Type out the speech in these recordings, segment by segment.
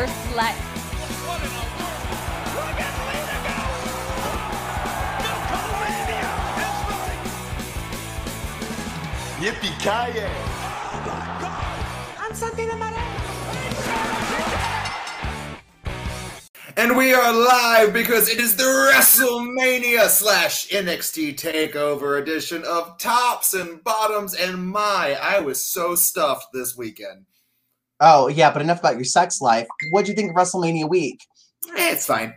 first leg. What in the world? Look at Lita go! Milkomania is running. Yippee-ki-yay! Oh my God! I'm something about it. And we are live because it is the WrestleMania slash NXT Takeover edition of Tops and Bottoms. And my, I was so stuffed this weekend. Oh yeah, but enough about your sex life. What do you think of WrestleMania week? Eh, it's fine.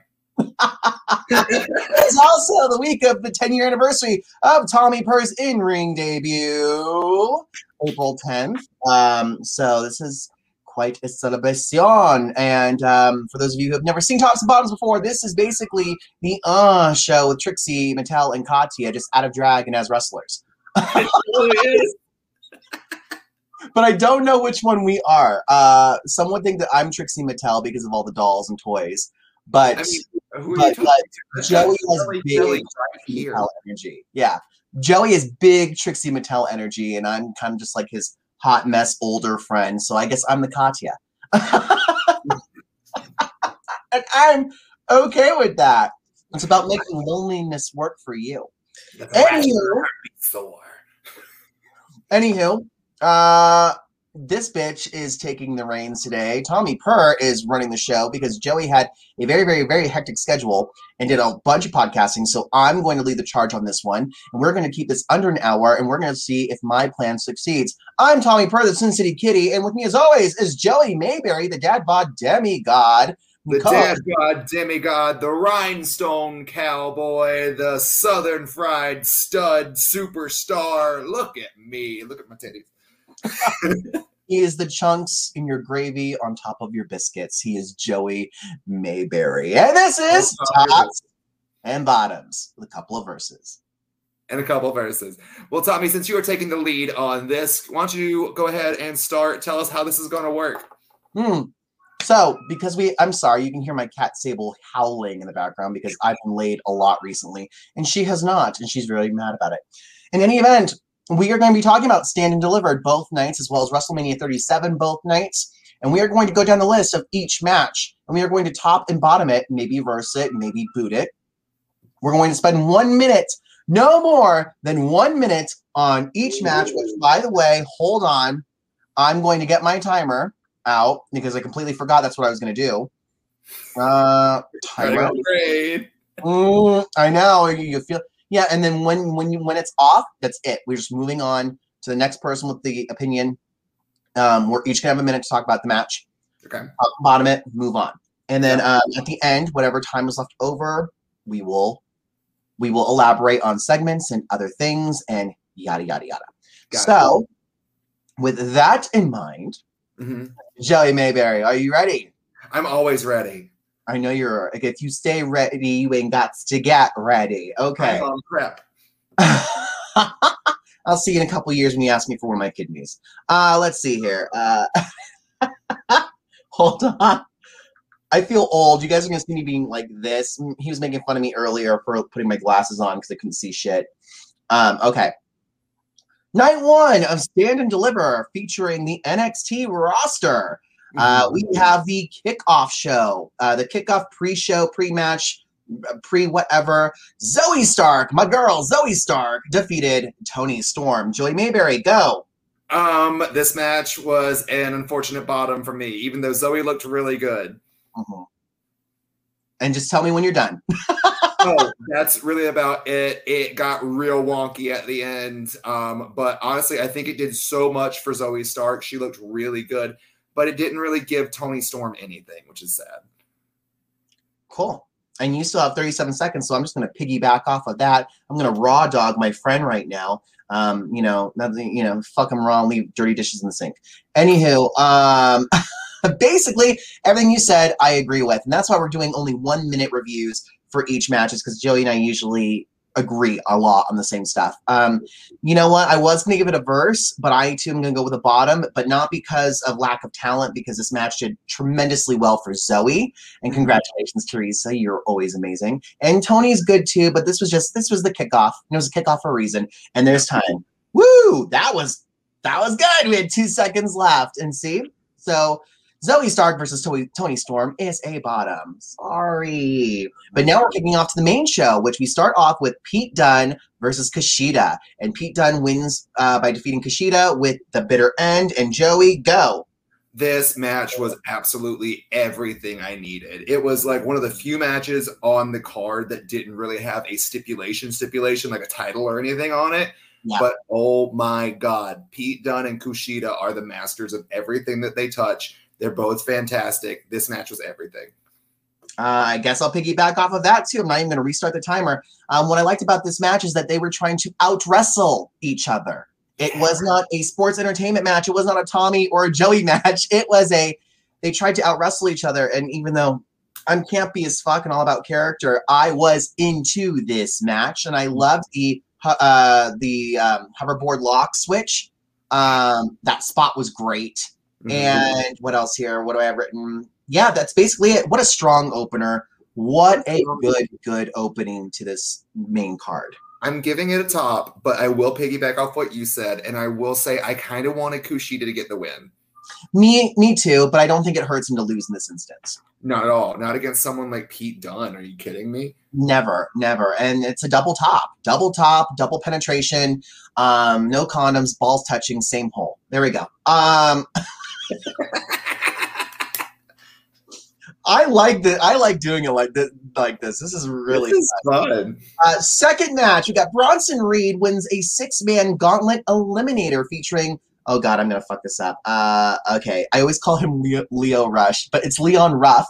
It's also the week of the 10 year anniversary of Tommy Purr's in ring debut, April 10th. Um, so this is quite a celebration. And um, for those of you who have never seen Tops and Bottoms before, this is basically the uh show with Trixie, Mattel, and Katya just out of drag and as wrestlers. It really is. But I don't know which one we are. Uh, some would think that I'm Trixie Mattel because of all the dolls and toys. But I mean, who but, but? Joey has Joey- big Trixie. Mattel energy. Yeah. Joey has big Trixie Mattel energy, and I'm kind of just like his hot mess older friend. So I guess I'm the Katya. and I'm okay with that. It's about making loneliness work for you. Anywho. Anywho, uh, this bitch is taking the reins today. Tommy Purr is running the show because Joey had a very, very, very hectic schedule and did a bunch of podcasting. So I'm going to lead the charge on this one, and we're going to keep this under an hour, and we're going to see if my plan succeeds. I'm Tommy Purr, the Sin City Kitty, and with me, as always, is Joey Mayberry, the dad bod demigod. The dad god, demigod, the rhinestone cowboy, the southern fried stud superstar. Look at me. Look at my titties. He is the chunks in your gravy on top of your biscuits. He is Joey Mayberry. And this is Tops and Bottoms, with a couple of verses. And a couple of verses. Well, Tommy, since you are taking the lead on this, why don't you go ahead and start? Tell us how this is going to work. Hmm. So, because we, I'm sorry, you can hear my cat Sable howling in the background because I've been laid a lot recently, and she has not, and she's really mad about it. In any event, we are going to be talking about Stand and Delivered both nights, as well as WrestleMania 37 both nights, and we are going to go down the list of each match, and we are going to top and bottom it, maybe verse it, maybe boot it. We're going to spend one minute, no more than one minute on each match. Which, by the way, hold on, I'm going to get my timer out because I completely forgot that's what I was going to do. Uh, timer. Mm, I know you, you feel yeah, and then when when you when it's off, that's it. We're just moving on to the next person with the opinion. Um, we're each gonna have a minute to talk about the match. Okay. Top, bottom it, move on, and then um, at the end, whatever time is left over, we will we will elaborate on segments and other things and yada yada yada. Got it. so, with that in mind, Mhm. Joey Mayberry, are you ready? I'm always ready. I know you're. Like, if you stay ready, you ain't got to get ready. Okay. I'm on prep. I'll see you in a couple years when you ask me for one of my kidneys. Uh, let's see here. Uh, hold on. I feel old. You guys are gonna see me being like this. He was making fun of me earlier for putting my glasses on because I couldn't see shit. Um, okay. Night one of Stand and Deliver featuring the NXT roster. Uh, we have the kickoff show, uh, the kickoff pre-show, pre-match, pre whatever. Zoey Stark, my girl Zoey Stark, defeated Toni Storm. Joey Mayberry, go. Um, this match was an unfortunate bottom for me, even though Zoey looked really good. Mhm. And just tell me when you're done. oh, that's really about it. It got real wonky at the end. Um, but honestly, I think it did so much for Zoey Stark. She looked really good, but it didn't really give Toni Storm anything, which is sad. Cool. And you still have 37 seconds, so I'm just going to piggyback off of that. I'm going to raw dog my friend right now. Um, you know, nothing, you know, fuck him wrong, leave dirty dishes in the sink. Anywho, um, basically everything you said, I agree with, and that's why we're doing only one minute reviews for each match, is because Joey and I usually agree a lot on the same stuff. Um, you know what? I was going to give it a verse, but I too am going to go with a bottom, but not because of lack of talent, because this match did tremendously well for Zoey. And congratulations, Teresa. You're always amazing. And Toni's good too, but this was just this was the kickoff. It was a kickoff for a reason. And there's time. Woo! That was that was good. We had two seconds left. And see, so Zoey Stark versus Toni, Toni Storm is a bottom. Sorry. But now we're kicking off to the main show, which we start off with Pete Dunne versus Kushida. And Pete Dunne wins uh, by defeating Kushida with the bitter end. And Joey, go. This match was absolutely everything I needed. It was like one of the few matches on the card that didn't really have a stipulation, stipulation like a title or anything on it. Yeah. But oh my God, Pete Dunne and Kushida are the masters of everything that they touch. They're both fantastic. This match was everything. Uh, I guess I'll piggyback off of that too. I'm not even going to restart the timer. Um, what I liked about this match is that they were trying to out wrestle each other. It was not a sports entertainment match. It was not a Tommy or a Joey match. It was a they tried to out wrestle each other. And even though I'm campy as fuck and all about character, I was into this match and I loved the uh, the um, hoverboard lock switch. Um, that spot was great. Mm-hmm. And what else here? What do I have written? Yeah, that's basically it. What a strong opener. What a good, good opening to this main card. I'm giving it a top, but I will piggyback off what you said, and I will say I kind of wanted Kushida to get the win. Me, me too, but I don't think it hurts him to lose in this instance. Not at all. Not against someone like Pete Dunne. Are you kidding me? Never, never. And it's a double top, double top, double penetration, um, no condoms, balls touching, same hole. There we go. Um, I like that. I like doing it like this. Like this. This is really This is fun. Uh, second match, we got Bronson Reed wins a six-man gauntlet eliminator featuring. Oh God, I'm gonna fuck this up. Uh, okay, I always call him Lio, Lio Rush, but it's Leon Ruff.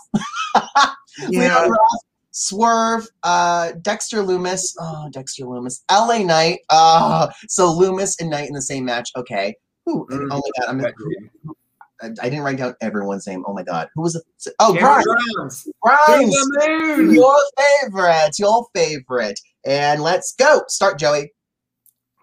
Leon Ruff, Swerve, uh, Dexter Lumis. Oh, Dexter Lumis. L.A. Knight. Uh, so Lumis and Knight in the same match. Okay. Ooh, Mm. oh my God, I'm. That I, I didn't write down everyone's name. Oh my God, who was it? Oh, Cameron Grimes. Grimes. Grimes. Your favorite, your favorite. And let's go. Start, Joey.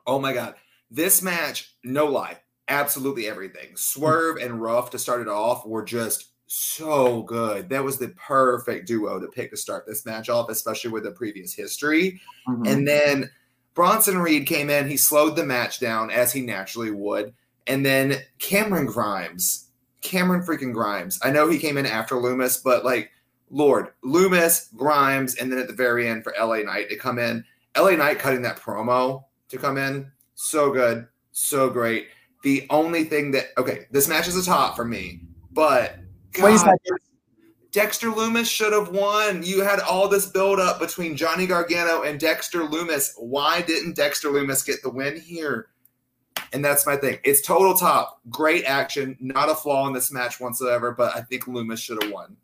Oh my god. This match, no lie, absolutely everything. Swerve and Ruff to start it off were just so good. That was the perfect duo to pick to start this match off, especially with the previous history. Mm-hmm. And then Bronson Reed came in, he slowed the match down as he naturally would. And then Cameron Grimes, Cameron freaking Grimes. I know he came in after Lumis, but like, Lord, Lumis, Grimes, and then at the very end for LA Knight to come in. LA Knight cutting that promo to come in. So good. So great. The only thing that, okay, this match is a top for me, but God. Dexter Lumis should have won. You had all this build up between Johnny Gargano and Dexter Lumis. Why didn't Dexter Lumis get the win here? And that's my thing. It's total top. Great action. Not a flaw in this match whatsoever, but I think Lumis should have won.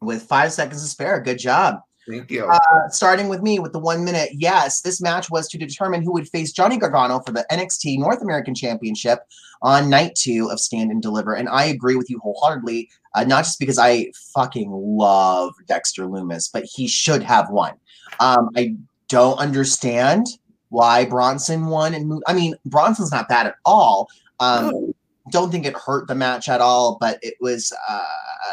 With five seconds to spare, good job. Thank you. Uh, starting with me with the one minute. Yes, this match was to determine who would face Johnny Gargano for the NXT North American Championship on night two of Stand and Deliver. And I agree with you wholeheartedly, uh, not just because I fucking love Dexter Lumis, but he should have won. Um, I don't understand why Bronson won. And moved. I mean, Bronson's not bad at all. Um, don't think it hurt the match at all, but it was, uh,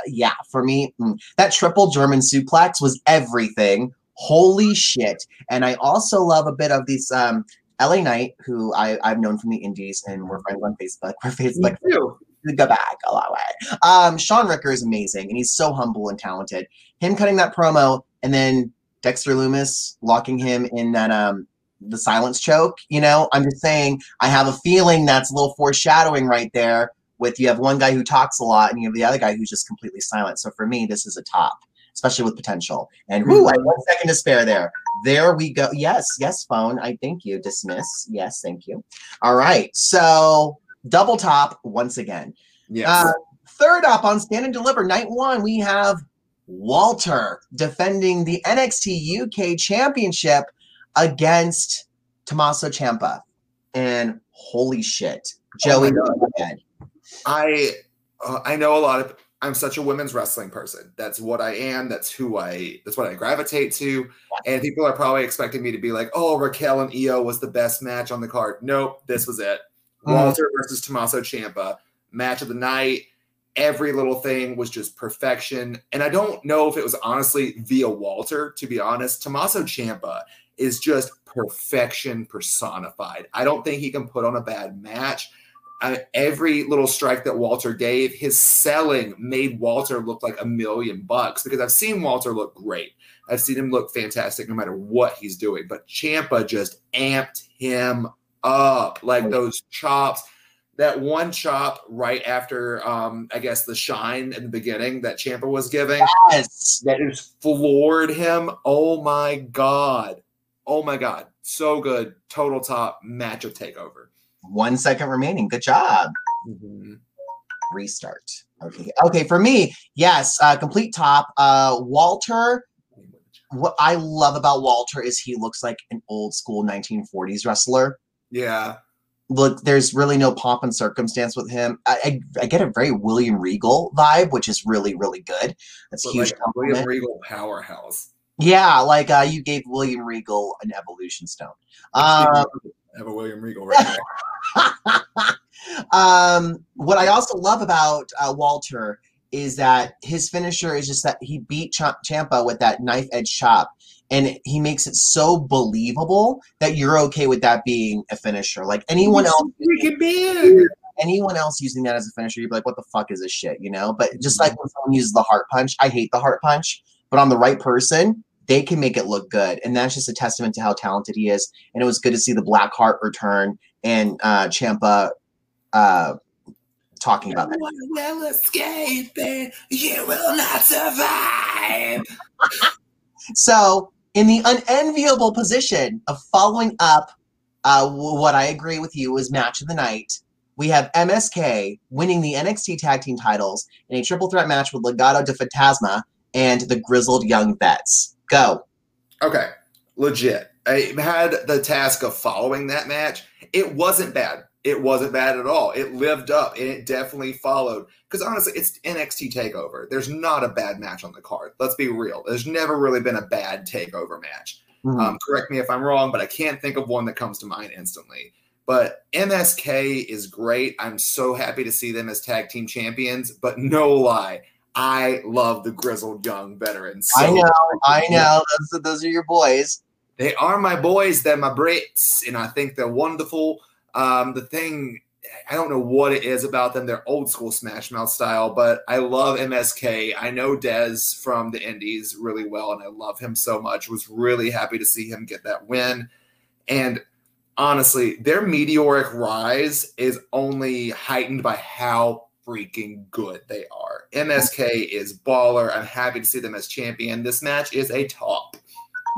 yeah, for me, mm, that triple German suplex was everything. Holy shit. And I also love a bit of this um, LA Knight, who I, I've known from the indies, and we're friends on Facebook. We're Facebook Me too. go back a long way. Um, Shaun Ricker is amazing, and he's so humble and talented. Him cutting that promo, and then Dexter Lumis locking him in that um the silence choke. You know, I'm just saying. I have a feeling that's a little foreshadowing right there. With you have one guy who talks a lot, and you have the other guy who's just completely silent. So for me, this is a top, especially with potential. And whoo, I one second to spare there. There we go. Yes, yes, phone. I thank you. Dismiss. Yes, thank you. All right. So double top once again. Yeah. Uh, third up on Stand and Deliver, night one, we have Walter defending the NXT UK Championship against Tommaso Ciampa. And holy shit, Joey, Oh. I uh, I know a lot of I'm such a women's wrestling person. That's what I am. That's who I that's what I gravitate to. And people are probably expecting me to be like, "Oh, Raquel and Io was the best match on the card." Nope, this was it. Mm. Walter versus Tommaso Ciampa, match of the night. Every little thing was just perfection. And I don't know if it was honestly via Walter, to be honest. Tommaso Ciampa is just perfection personified. I don't think he can put on a bad match I, every little strike that Walter gave, his selling made Walter look like a million bucks because I've seen Walter look great. I've seen him look fantastic no matter what he's doing. But Ciampa just amped him up like those chops. That one chop right after, um, I guess, the shine in the beginning that Ciampa was giving Yes. that just floored him. Oh my god! Oh my god! So good. Total top match of Takeover. One second remaining. Good job. Restart. Okay. Okay. For me, yes. Uh, complete top. Uh, Walter. What I love about Walter is he looks like an old school 1940s wrestler. Yeah, Look, there's really no pomp and circumstance with him. I, I, I get a very William Regal vibe, which is really, really good. That's but huge like William. Regal powerhouse. Yeah, like uh, you gave William Regal an evolution stone. Um, have a William Regal right there. um, what I also love about uh, Walter is that his finisher is just that he beat Ch- Ciampa with that knife edge chop, and he makes it so believable that you're okay with that being a finisher. Like anyone else, freaking big. anyone else using that as a finisher, you'd be like, "What the fuck is this shit?" You know. But just like when someone uses the heart punch, I hate the heart punch, but on the right person, they can make it look good, and that's just a testament to how talented he is. And it was good to see the Black Heart return and uh, Ciampa uh, talking about that. One will escape and you will not survive. So, in the unenviable position of following up uh, what I agree with you is match of the night, we have MSK winning the NXT Tag Team titles in a triple threat match with Legado del Fantasma and the Grizzled Young Vets. Go. Okay, legit. I had the task of following that match. It wasn't bad. It wasn't bad at all. It lived up and it definitely followed. Because honestly, it's NXT Takeover. There's not a bad match on the card. Let's be real. There's never really been a bad Takeover match. Mhm. Um, correct me if I'm wrong, but I can't think of one that comes to mind instantly. But MSK is great. I'm so happy to see them as tag team champions. But no lie, I love the grizzled young veterans. I know, I know. Those, those are your boys. they are my boys. They're my Brits, and I think they're wonderful. Um, the thing, I don't know what it is about them. They're old school Smash Mouth style, but I love MSK. I know Dez from the Indies really well, and I love him so much. Was really happy to see him get that win. And honestly, their meteoric rise is only heightened by how freaking good they are. MSK is baller. I'm happy to see them as champion. This match is a top.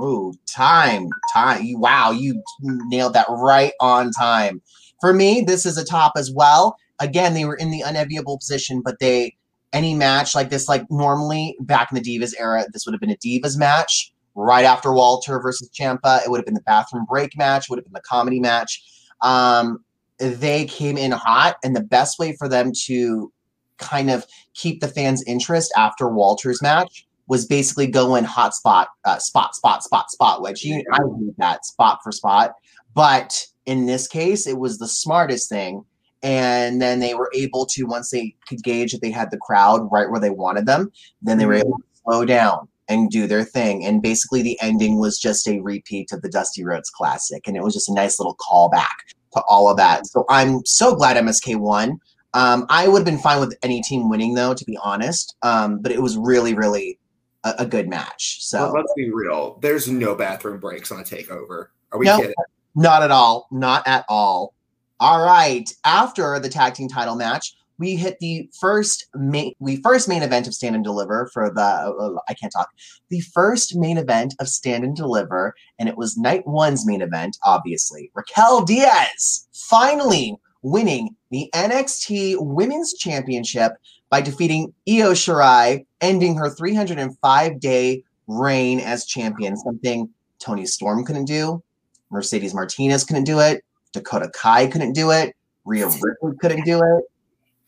Ooh, time, time. Wow, you nailed that right on time. For me, this is a top as well. Again, they were in the unenviable position, but they any match like this, like normally back in the Divas era, this would have been a Divas match right after Walter versus Ciampa. It would have been the bathroom break match, would have been the comedy match. Um, they came in hot, and the best way for them to kind of keep the fans' interest after Walter's match was basically going hot spot, uh, spot, spot, spot, spot, which you I hate that spot for spot. But in this case, it was the smartest thing. And then they were able to, once they could gauge that they had the crowd right where they wanted them, then they were able to slow down and do their thing. And basically, the ending was just a repeat of the Dusty Rhodes Classic. And it was just a nice little callback to all of that. So I'm so glad MSK won. Um, I would have been fine with any team winning, though, to be honest. Um, but it was really, really a, a good match. So But let's be real. There's no bathroom breaks on a takeover. Are we No. kidding? Not at all. Not at all. All right. After the tag team title match, we hit the first main we first main event of Stand and Deliver for the uh, I can't talk. The first main event of Stand and Deliver, and it was night one's main event, obviously. Raquel Diaz finally winning the NXT Women's Championship by defeating Io Shirai, ending her 305 day reign as champion, something Toni Storm couldn't do, Mercedes Martinez couldn't do it. Dakota Kai couldn't do it. Rhea Ripley couldn't do it.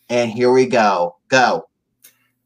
And here we go. Go.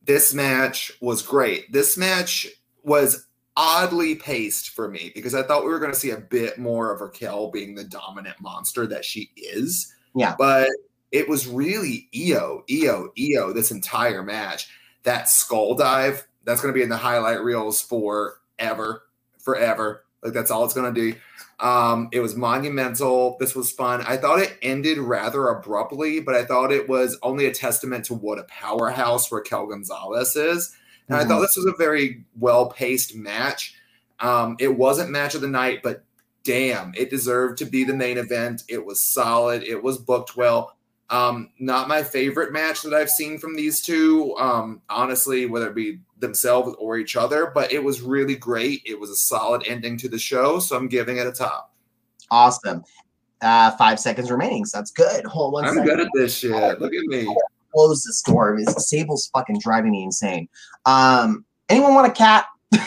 This match was great. This match was oddly paced for me because I thought we were going to see a bit more of Raquel being the dominant monster that she is. Yeah. But it was really Io, Io, Io this entire match. That skull dive, that's going to be in the highlight reels forever, forever. Like that's all it's gonna do. Um, it was monumental. This was fun. I thought it ended rather abruptly, but I thought it was only a testament to what a powerhouse Raquel Gonzalez is. And I thought this was a very well paced match. Um, it wasn't match of the night, but damn, it deserved to be the main event. It was solid. It was booked well. Um, not my favorite match that I've seen from these two, um, honestly, whether it be themselves or each other, but it was really great. It was a solid ending to the show, so I'm giving it a top. Awesome. Uh, five seconds remaining, so that's good. Hold on. I'm second. good at this shit. Look at me. Close this door. Sable's fucking driving me insane. Um, anyone want a cat?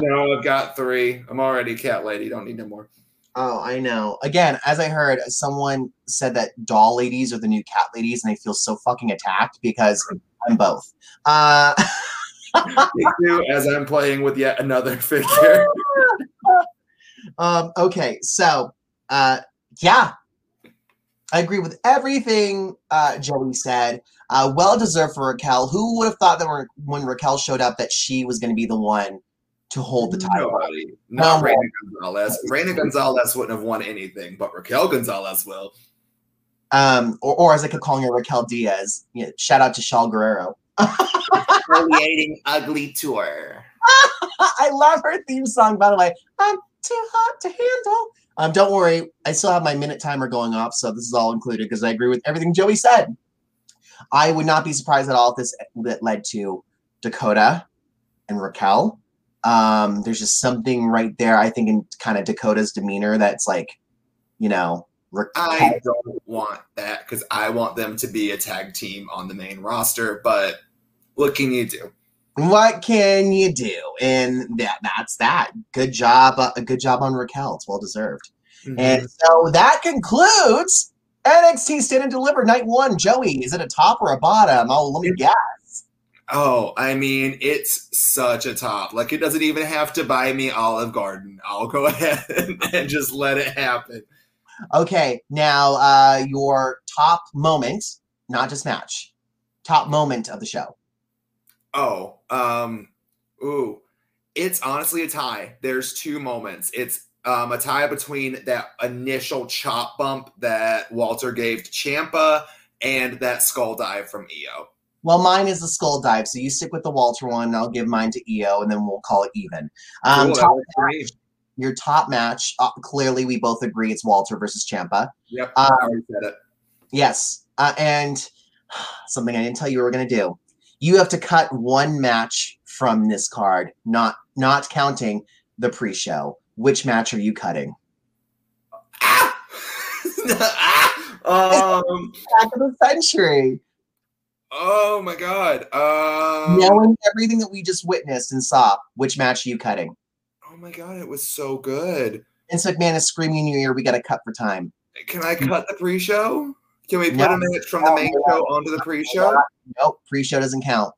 No, I've got three. I'm already cat lady. Don't need no more. Oh, I know. Again, as I heard, someone said that doll ladies are the new cat ladies, and I feel so fucking attacked because I'm both. Uh, too, as I'm playing with yet another figure. um, okay, so uh, yeah, I agree with everything uh, Joey said. Uh, well deserved for Raquel. Who would have thought that when- when Raquel showed up that she was going to be the one to hold the title? Nobody. Not No. Reina Gonzalez. Reina Gonzalez wouldn't have won anything, but Raquel Gonzalez will. Um, or, or as I could call her, Raquel Diaz. Yeah, shout out to Shaul Guerrero. Creating ugly tour. I love her theme song, by the way. I'm too hot to handle. Um, don't worry, I still have my minute timer going off, so this is all included because I agree with everything Joey said. I would not be surprised at all if this that led to Dakota and Raquel. Um, there's just something right there, I think, in kind of Dakota's demeanor that's like, you know, Raquel. I don't want that because I want them to be a tag team on the main roster, but what can you do? what can you do? And that that's that. Good job, uh, good job on Raquel. It's well deserved. Mm-hmm. And so that concludes NXT Stand and Deliver Night One. Joey, is it a top or a bottom? Oh, let me guess. Oh, I mean, it's such a top. Like, it doesn't even have to buy me Olive Garden. I'll go ahead and just let it happen. Okay, now uh, your top moment, not just match, top moment of the show. Oh, um, ooh, it's honestly a tie. There's two moments. It's um, a tie between that initial chop bump that Walter gave to Ciampa and that skull dive from Io. Well, mine is the skull dive, so you stick with the Walter one. and I'll give mine to Io, and then we'll call it even. Um, Cool, top works for me. match, your top match, uh, clearly we both agree it's Walter versus Ciampa. Yep, Um, I already said it. Yes. Uh, and something I didn't tell you we were going to do. You have to cut one match from this card, not not counting the pre-show. Which match are you cutting? Ah! ah! Um. Back of the century. Oh my god. Um. Knowing everything that we just witnessed and saw, which match are you cutting? Oh my god, it was so good. Vince McMahon is screaming in your ear, we got to cut for time. Can I cut the pre-show? Can we put No. a minute from the main no. show onto the pre-show? Nope, pre-show doesn't count.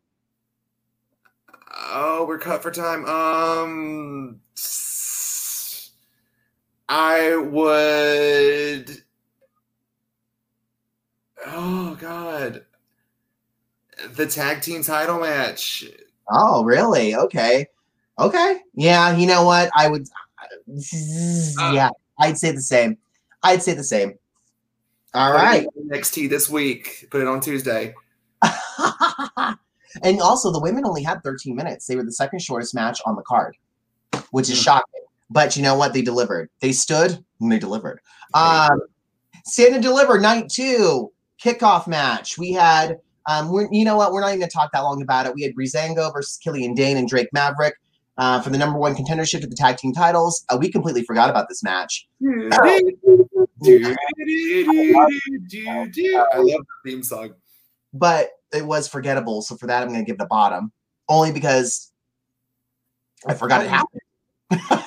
Oh, we're cut for time. Um, I would. Oh God, the tag team title match. Oh, really? Okay. Okay. Yeah, you know what? I would Yeah, I'd say the same. I'd say the same. All right. NXT this week. Put it on Tuesday. and also, the women only had 13 minutes. They were the second shortest match on the card, which is Hmm. shocking. But you know what? They delivered. They stood and they delivered. Um, Stand and Deliver Night Two kickoff match. We had, um, we're, you know what? We're not even going to talk that long about it. We had Breezango versus Killian Dain and Drake Maverick uh, for the number one contendership to the tag team titles. Uh, we completely forgot about this match. I love the theme song. but it was forgettable. So for that, I'm going to give the bottom, only because I forgot it happened.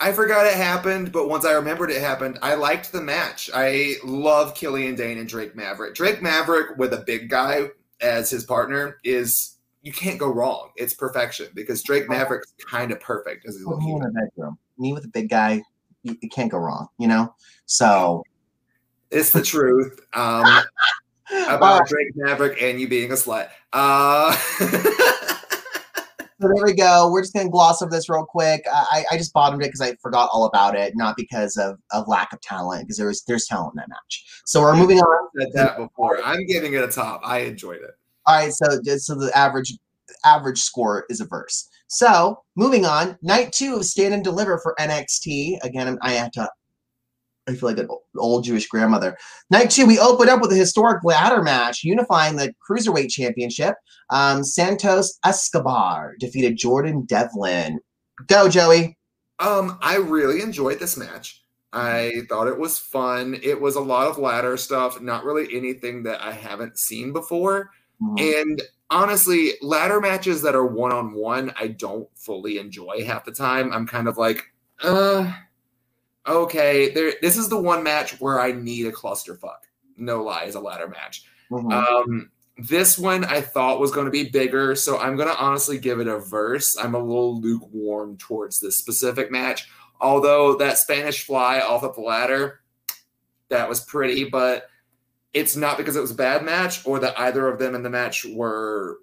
I forgot it happened, but once I remembered it happened, I liked the match. I love Killian Dain and Drake Maverick. Drake Maverick with a big guy as his partner is you can't go wrong. It's perfection because Drake Maverick's kind of perfect as he's me in the bedroom. Me with a big guy, you, you can't go wrong. You know. So It's the truth. Um, about Drake Maverick and you being a slut. Uh, So there we go. We're just gonna gloss over this real quick. I, I just bottomed it because I forgot all about it, not because of, of lack of talent, because there was there's talent in that match. So we're moving on. Said that before. I'm giving it a top. I enjoyed it. All right, so so the average average score is a verse. So moving on, night two of Stand and Deliver for NXT. Again, I have to. I feel like an old Jewish grandmother. Night two, we open up with a historic ladder match unifying the Cruiserweight Championship. Um, Santos Escobar defeated Jordan Devlin. Go, Joey. Um, I really enjoyed this match. I thought it was fun. It was a lot of ladder stuff, not really anything that I haven't seen before. And honestly, ladder matches that are one on one, I don't fully enjoy half the time. I'm kind of like, uh, okay, there. This is the one match where I need a clusterfuck. No lie, is a ladder match. Mhm. Um, this one I thought was going to be bigger, so I'm going to honestly give it a verse. I'm a little lukewarm towards this specific match. Although that Spanish fly off of the ladder, that was pretty, but it's not because it was a bad match or that either of them in the match were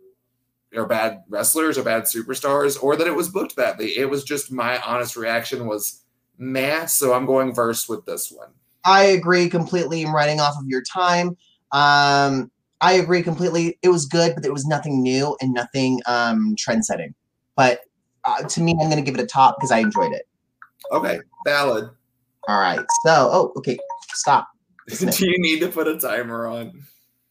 are bad wrestlers or bad superstars or that it was booked badly. It was just my honest reaction was meh. So I'm going verse with this one. I agree completely. I'm writing off of your time. Um, I agree completely. It was good, but it was nothing new and nothing um, trend setting. But uh, to me, I'm going to give it a top because I enjoyed it. Okay, valid. All right. So, oh, okay. Stop. Do you need to put a timer on?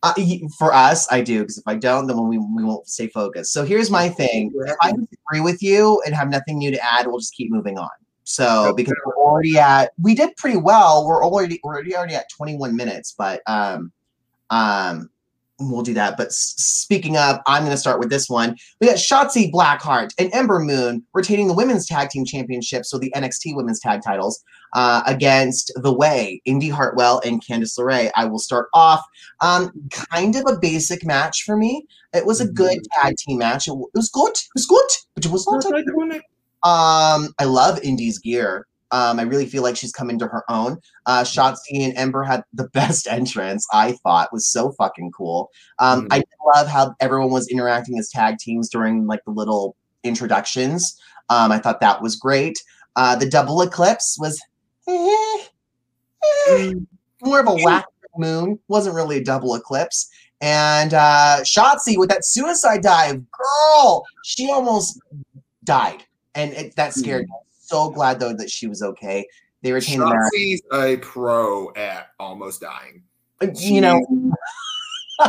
Uh, for us, I do because if I don't, then we, we won't stay focused. So here's my thing. If I agree with you and have nothing new to add, we'll just keep moving on. So because we're already at, we did pretty well. We're already we're already already at 21 minutes, but um, um, we'll do that. But s- speaking of, I'm going to start with this one. We got Shotzi Blackheart and Ember Moon retaining the women's tag team championships, so the NXT women's tag titles, uh, against The Way, Indi Hartwell, and Candice LeRae. I will start off. Um, kind of a basic match for me. It was a good tag team match. It, w- it was good. It was good, but it was not. Um, I love Indi's gear. Um, I really feel like she's come into her own. Uh, Shotzi and Ember had the best entrance. I thought was so fucking cool. Um, Mhm. I love how everyone was interacting as tag teams during like the little introductions. Um, I thought that was great. Uh, the double eclipse was eh, eh, more of a whack moon. wasn't really a double eclipse. And uh, Shotzi with that suicide dive, girl, she almost died, and it, that scared me. So glad though that she was okay. They retained the match. A pro at almost dying. You know.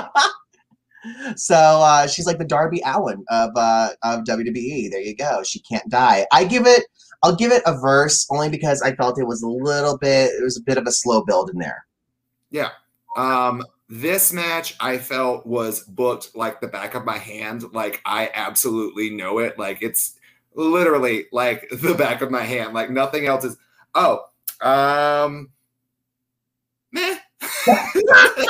so uh, she's like the Darby Allin of uh, of WWE. There you go. She can't die. I give it. I'll give it a verse only because I felt it was a little bit. It was a bit of a slow build in there. Yeah. Um, this match I felt was booked like the back of my hand. Like I absolutely know it. Like it's literally like the back of my hand. Like nothing else is. Oh, um, meh.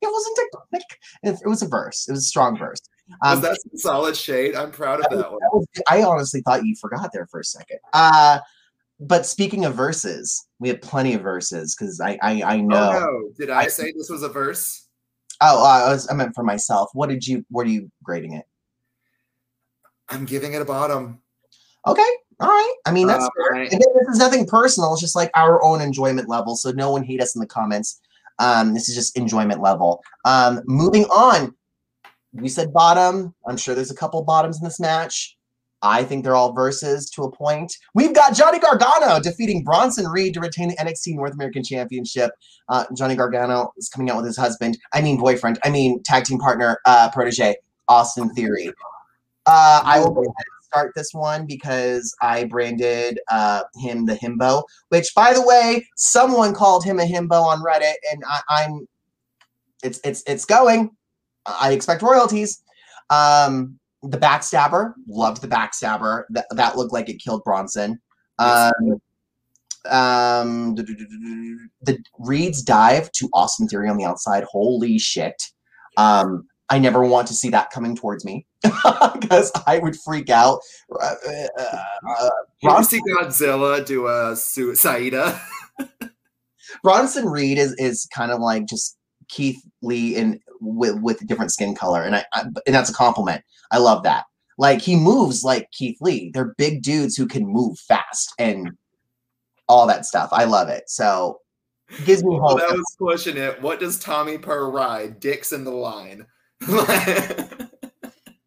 It wasn't a it, it was a verse. It was a strong verse. Was Um, that some solid shade? I'm proud of that one. that was- I honestly thought you forgot there for a second. Uh, but speaking of verses, we have plenty of verses because I, I I know. Oh no! Did I say this was a verse? Oh, uh, I, was, I meant for myself. What did you? What are you grading it? I'm giving it a bottom. Okay, all right. I mean that's Uh, fair. Again, this is nothing personal. It's just like our own enjoyment level. So no one hate us in the comments. Um, this is just enjoyment level. Um, moving on. We said bottom. I'm sure there's a couple bottoms in this match. I think they're all verses to a point. We've got Johnny Gargano defeating Bronson Reed to retain the NXT North American Championship. Uh, Johnny Gargano is coming out with his husband. I mean boyfriend. I mean tag team partner, uh, protege, Austin Theory. Uh, I will go ahead and start this one because I branded uh, him the himbo. Which, by the way, someone called him a himbo on Reddit, and I, I'm. It's it's it's going. I expect royalties. Um, the backstabber loved the backstabber. That that looked like it killed Bronson. Um, um, the Reed's dive to Austin Theory on the outside. Holy shit! Um, I never want to see that coming towards me because I would freak out. Uh, uh, uh, You see Godzilla do a suicida. Bronson Reed is is kind of like just Keith Lee in with with a different skin color, and I, I and that's a compliment. I love that. Like he moves like Keith Lee. They're big dudes who can move fast and all that stuff. I love it. So gives me Well, hope. that was pushing it. What does Tommy per ride? Dicks in the line.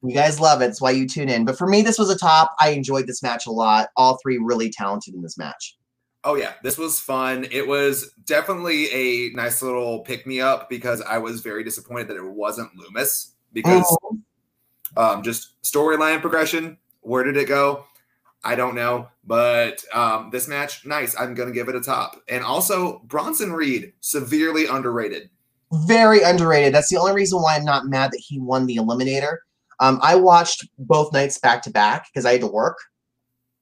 You guys love it. It's why you tune in. But for me, this was a top. I enjoyed this match a lot. All three really talented in this match. oh yeah, this was fun. It was definitely a nice little pick me up because I was very disappointed that it wasn't Lumis because um, just storyline progression. Where did it go? I don't know, but um, this match, nice. I'm gonna give it a top. And also, Bronson Reed, severely underrated. Very underrated. That's the only reason why I'm not mad that he won the Eliminator. Um, I watched both nights back to back because I had to work.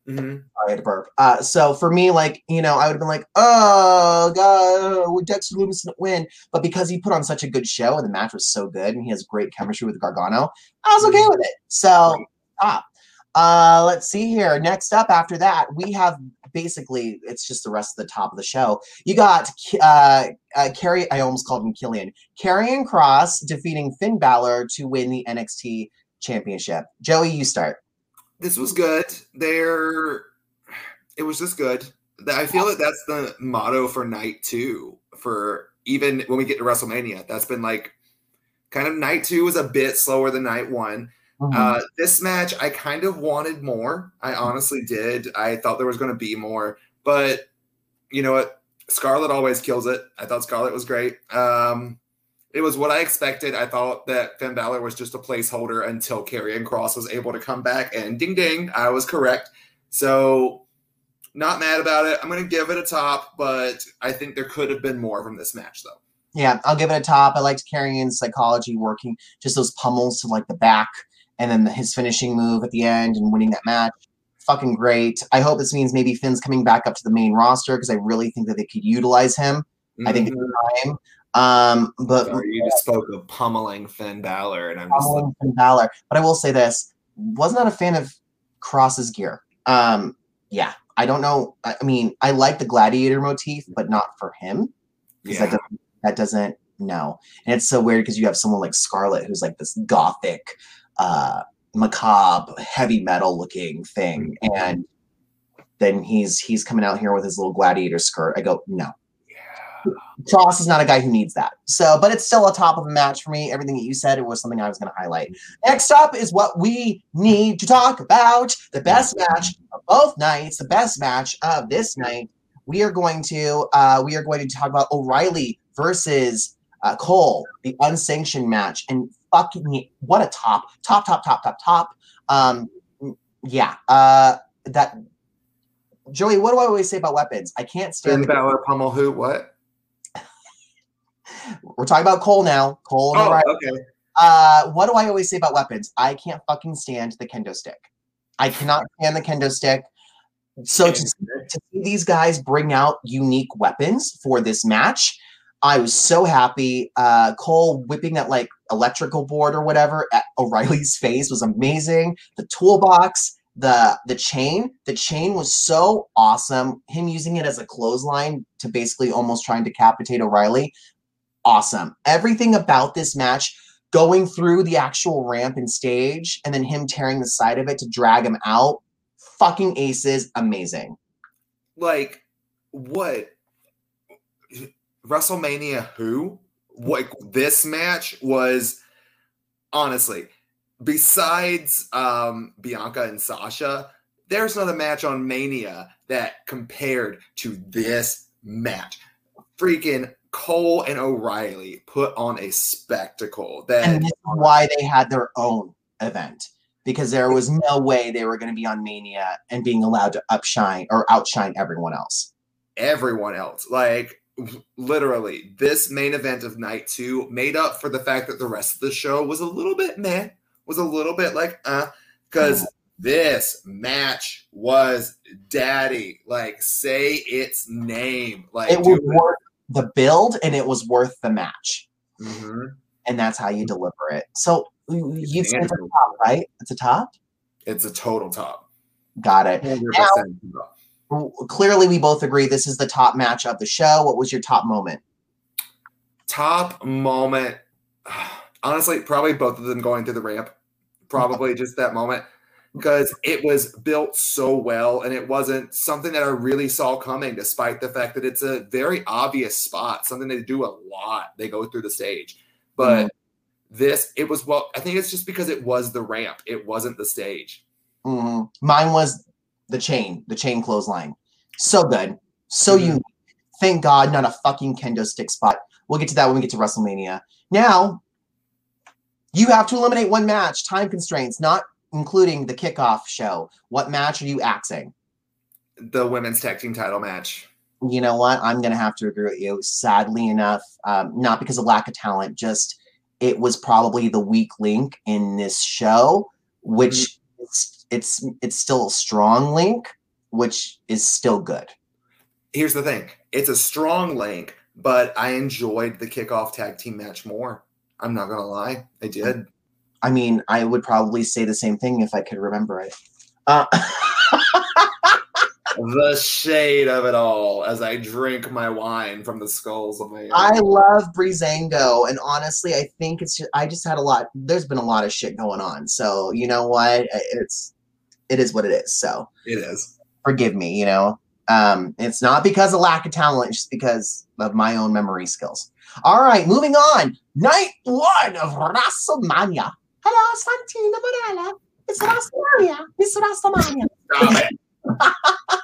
Mhm. I had to burp. Uh, so for me, like, you know, I would have been like, oh, God, would Dexter Lumis win? But because he put on such a good show and the match was so good and he has great chemistry with Gargano, I was okay with it. So, top. Uh, let's see here. Next up after that, we have basically, it's just the rest of the top of the show. You got uh, uh, Carrie, I almost called him Killian. Karrion Kross defeating Finn Balor to win the NXT championship. Joey, you start. This was good. There, it was just good. I feel that that's the motto for night two. For even when we get to WrestleMania, that's been like kind of night two was a bit slower than night one. Uh, this match, I kind of wanted more. I honestly did. I thought there was going to be more, but you know what? Scarlett always kills it. I thought Scarlett was great. Um, it was what I expected. I thought that Finn Balor was just a placeholder until Karrion Kross was able to come back, and ding ding, I was correct. So, not mad about it. I'm going to give it a top, but I think there could have been more from this match, though. Yeah, I'll give it a top. I liked Karrion's psychology working, just those pummels to like the back, and then his finishing move at the end and winning that match. Fucking great. I hope this means maybe Finn's coming back up to the main roster because I really think that they could utilize him. I think Mhm. it's time. Um, but Sorry, you just spoke of pummeling Finn Balor, and I'm just like, Finn Balor. But I will say this: was not a fan of Kross's gear. Um, yeah, I don't know. I I mean, I like the gladiator motif, but not for him. 'cause yeah. that doesn't that doesn't no and it's so weird because you have someone like Scarlett who's like this gothic uh macabre heavy metal looking thing. Mm-hmm. and then he's he's coming out here with his little gladiator skirt. I go no. Kross is not a guy who needs that. So but it's still a top of a match for me. Everything that you said it was something i was going to highlight next up is what we need to talk about. The best match of both nights the best match of this night. We are going to uh, we are going to talk about O'Reilly versus uh, Cole, the unsanctioned match, and fucking what a top, top, top, top, top, top. Um, yeah, uh, that Joey. What do I always say about weapons? I can't stand. Finn The, Balor pummel who? What? we're talking about Cole now. Cole Oh, O'Reilly. okay. Uh, what do I always say about weapons? I can't fucking stand the kendo stick. I cannot stand the kendo stick. So to to see these guys bring out unique weapons for this match, I was so happy. Uh, Cole whipping that like electrical board or whatever at O'Reilly's face was amazing. The toolbox, the the chain, the chain was so awesome. Him using it as a clothesline to basically almost try and decapitate O'Reilly, awesome. Everything about this match. Going through the actual ramp and stage, and then him tearing the side of it to drag him out, fucking aces, amazing. like what WrestleMania who like this match was honestly besides um Bianca and Sasha there's not a match on Mania that compared to this match freaking Cole and O'Reilly put on a spectacle that and this is why they had their own event because there was no way they were going to be on Mania and being allowed to upshine or outshine everyone else. everyone else. Like literally, this main event of night two made up for the fact that the rest of the show was a little bit meh, was a little bit like uh, because this match was daddy. Like say its name. Like It was worth the build and it was worth the match, Mhm. and that's how you deliver it. So you it's a top, right? It's a top. It's a total top. Got it. 100% top. Clearly, we both agree this is the top match of the show. What was your top moment? top moment honestly probably both of them going through the ramp probably just that moment because it was built so well and it wasn't something that I really saw coming, despite the fact that it's a very obvious spot, something they do a lot. They go through the stage. But Mm-hmm. this, it was well, I think it's just because it was the ramp, it wasn't the stage. Mhm. Mine was the chain, the chain clothesline. So good. So Mhm. unique. Thank God, not a fucking kendo stick spot. We'll get to that when we get to WrestleMania. Now, you have to eliminate one match, time constraints, not including the kickoff show. What match are you axing? The women's tag team title match. You know what? I'm going to have to agree with you. Sadly enough, um, not because of lack of talent, just it was probably the weak link in this show, which it's, it's it's still a strong link, which is still good. Here's the thing it's a strong link, but I enjoyed the kickoff tag team match more. I'm not to lie. I did. I mean, I would probably say the same thing if I could remember it. Uh, the shade of it all as I drink my wine from the skulls of my. I love Breezango, and honestly, I think it's just, I just had a lot. There's been a lot of shit going on, so you know what? It's it is what it is. So it is. forgive me. You know, um, it's not because of lack of talent, it's just because of my own memory skills. All right, moving on. Night one of WrestleMania. Hello, Santina Marella. It's WrestleMania. It's WrestleMania. Stop it.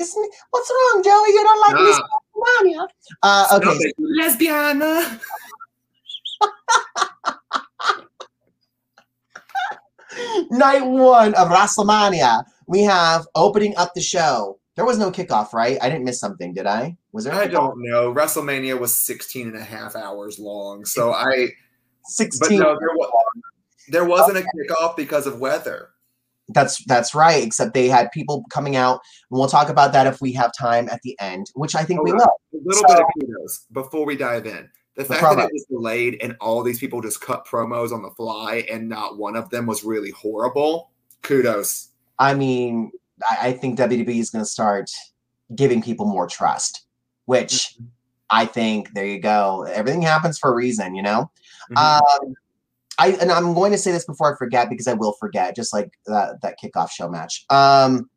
Isn't, what's wrong, Joey? You don't like Miss WrestleMania? Uh, okay, Stop lesbiana. night one of WrestleMania. We have opening up the show. There was no kickoff, right? I didn't miss something, did I? Was there? I don't know. WrestleMania was 16 and a half hours long. So I, 16. but 16. no, there, was, there wasn't a kickoff because of weather. That's that's right. Except they had people coming out, and we'll talk about that if we have time at the end, which I think we will. A little So- bit of kudos before we dive in. The fact that it was delayed and all these people just cut promos on the fly and not one of them was really horrible. Kudos. I mean, I, I think WWE is going to start giving people more trust, which I think there you go. Everything happens for a reason, you know. Mhm. Um, I and I'm going to say this before I forget because I will forget, just like that that kickoff show match. Um,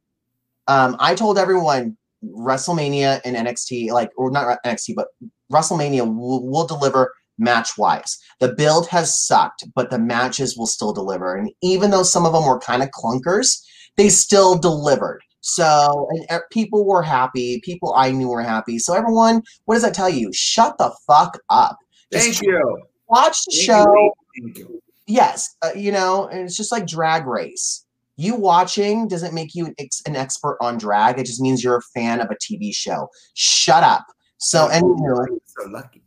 um, I told everyone WrestleMania and NXT, like or not NXT, but WrestleMania will, will deliver match wise. The build has sucked, but the matches will still deliver. And even though some of them were kind of clunkers, they still delivered. So and uh, people were happy. People I knew were happy. So everyone, what does that tell you? Shut the fuck up. Just Thank you. Watch the Thank show you. yes, uh, you know, and it's just like drag race. You watching doesn't make you an, ex- an expert on drag. It just means you're a fan of a TV show. Shut up. So, anywho, I'm so lucky.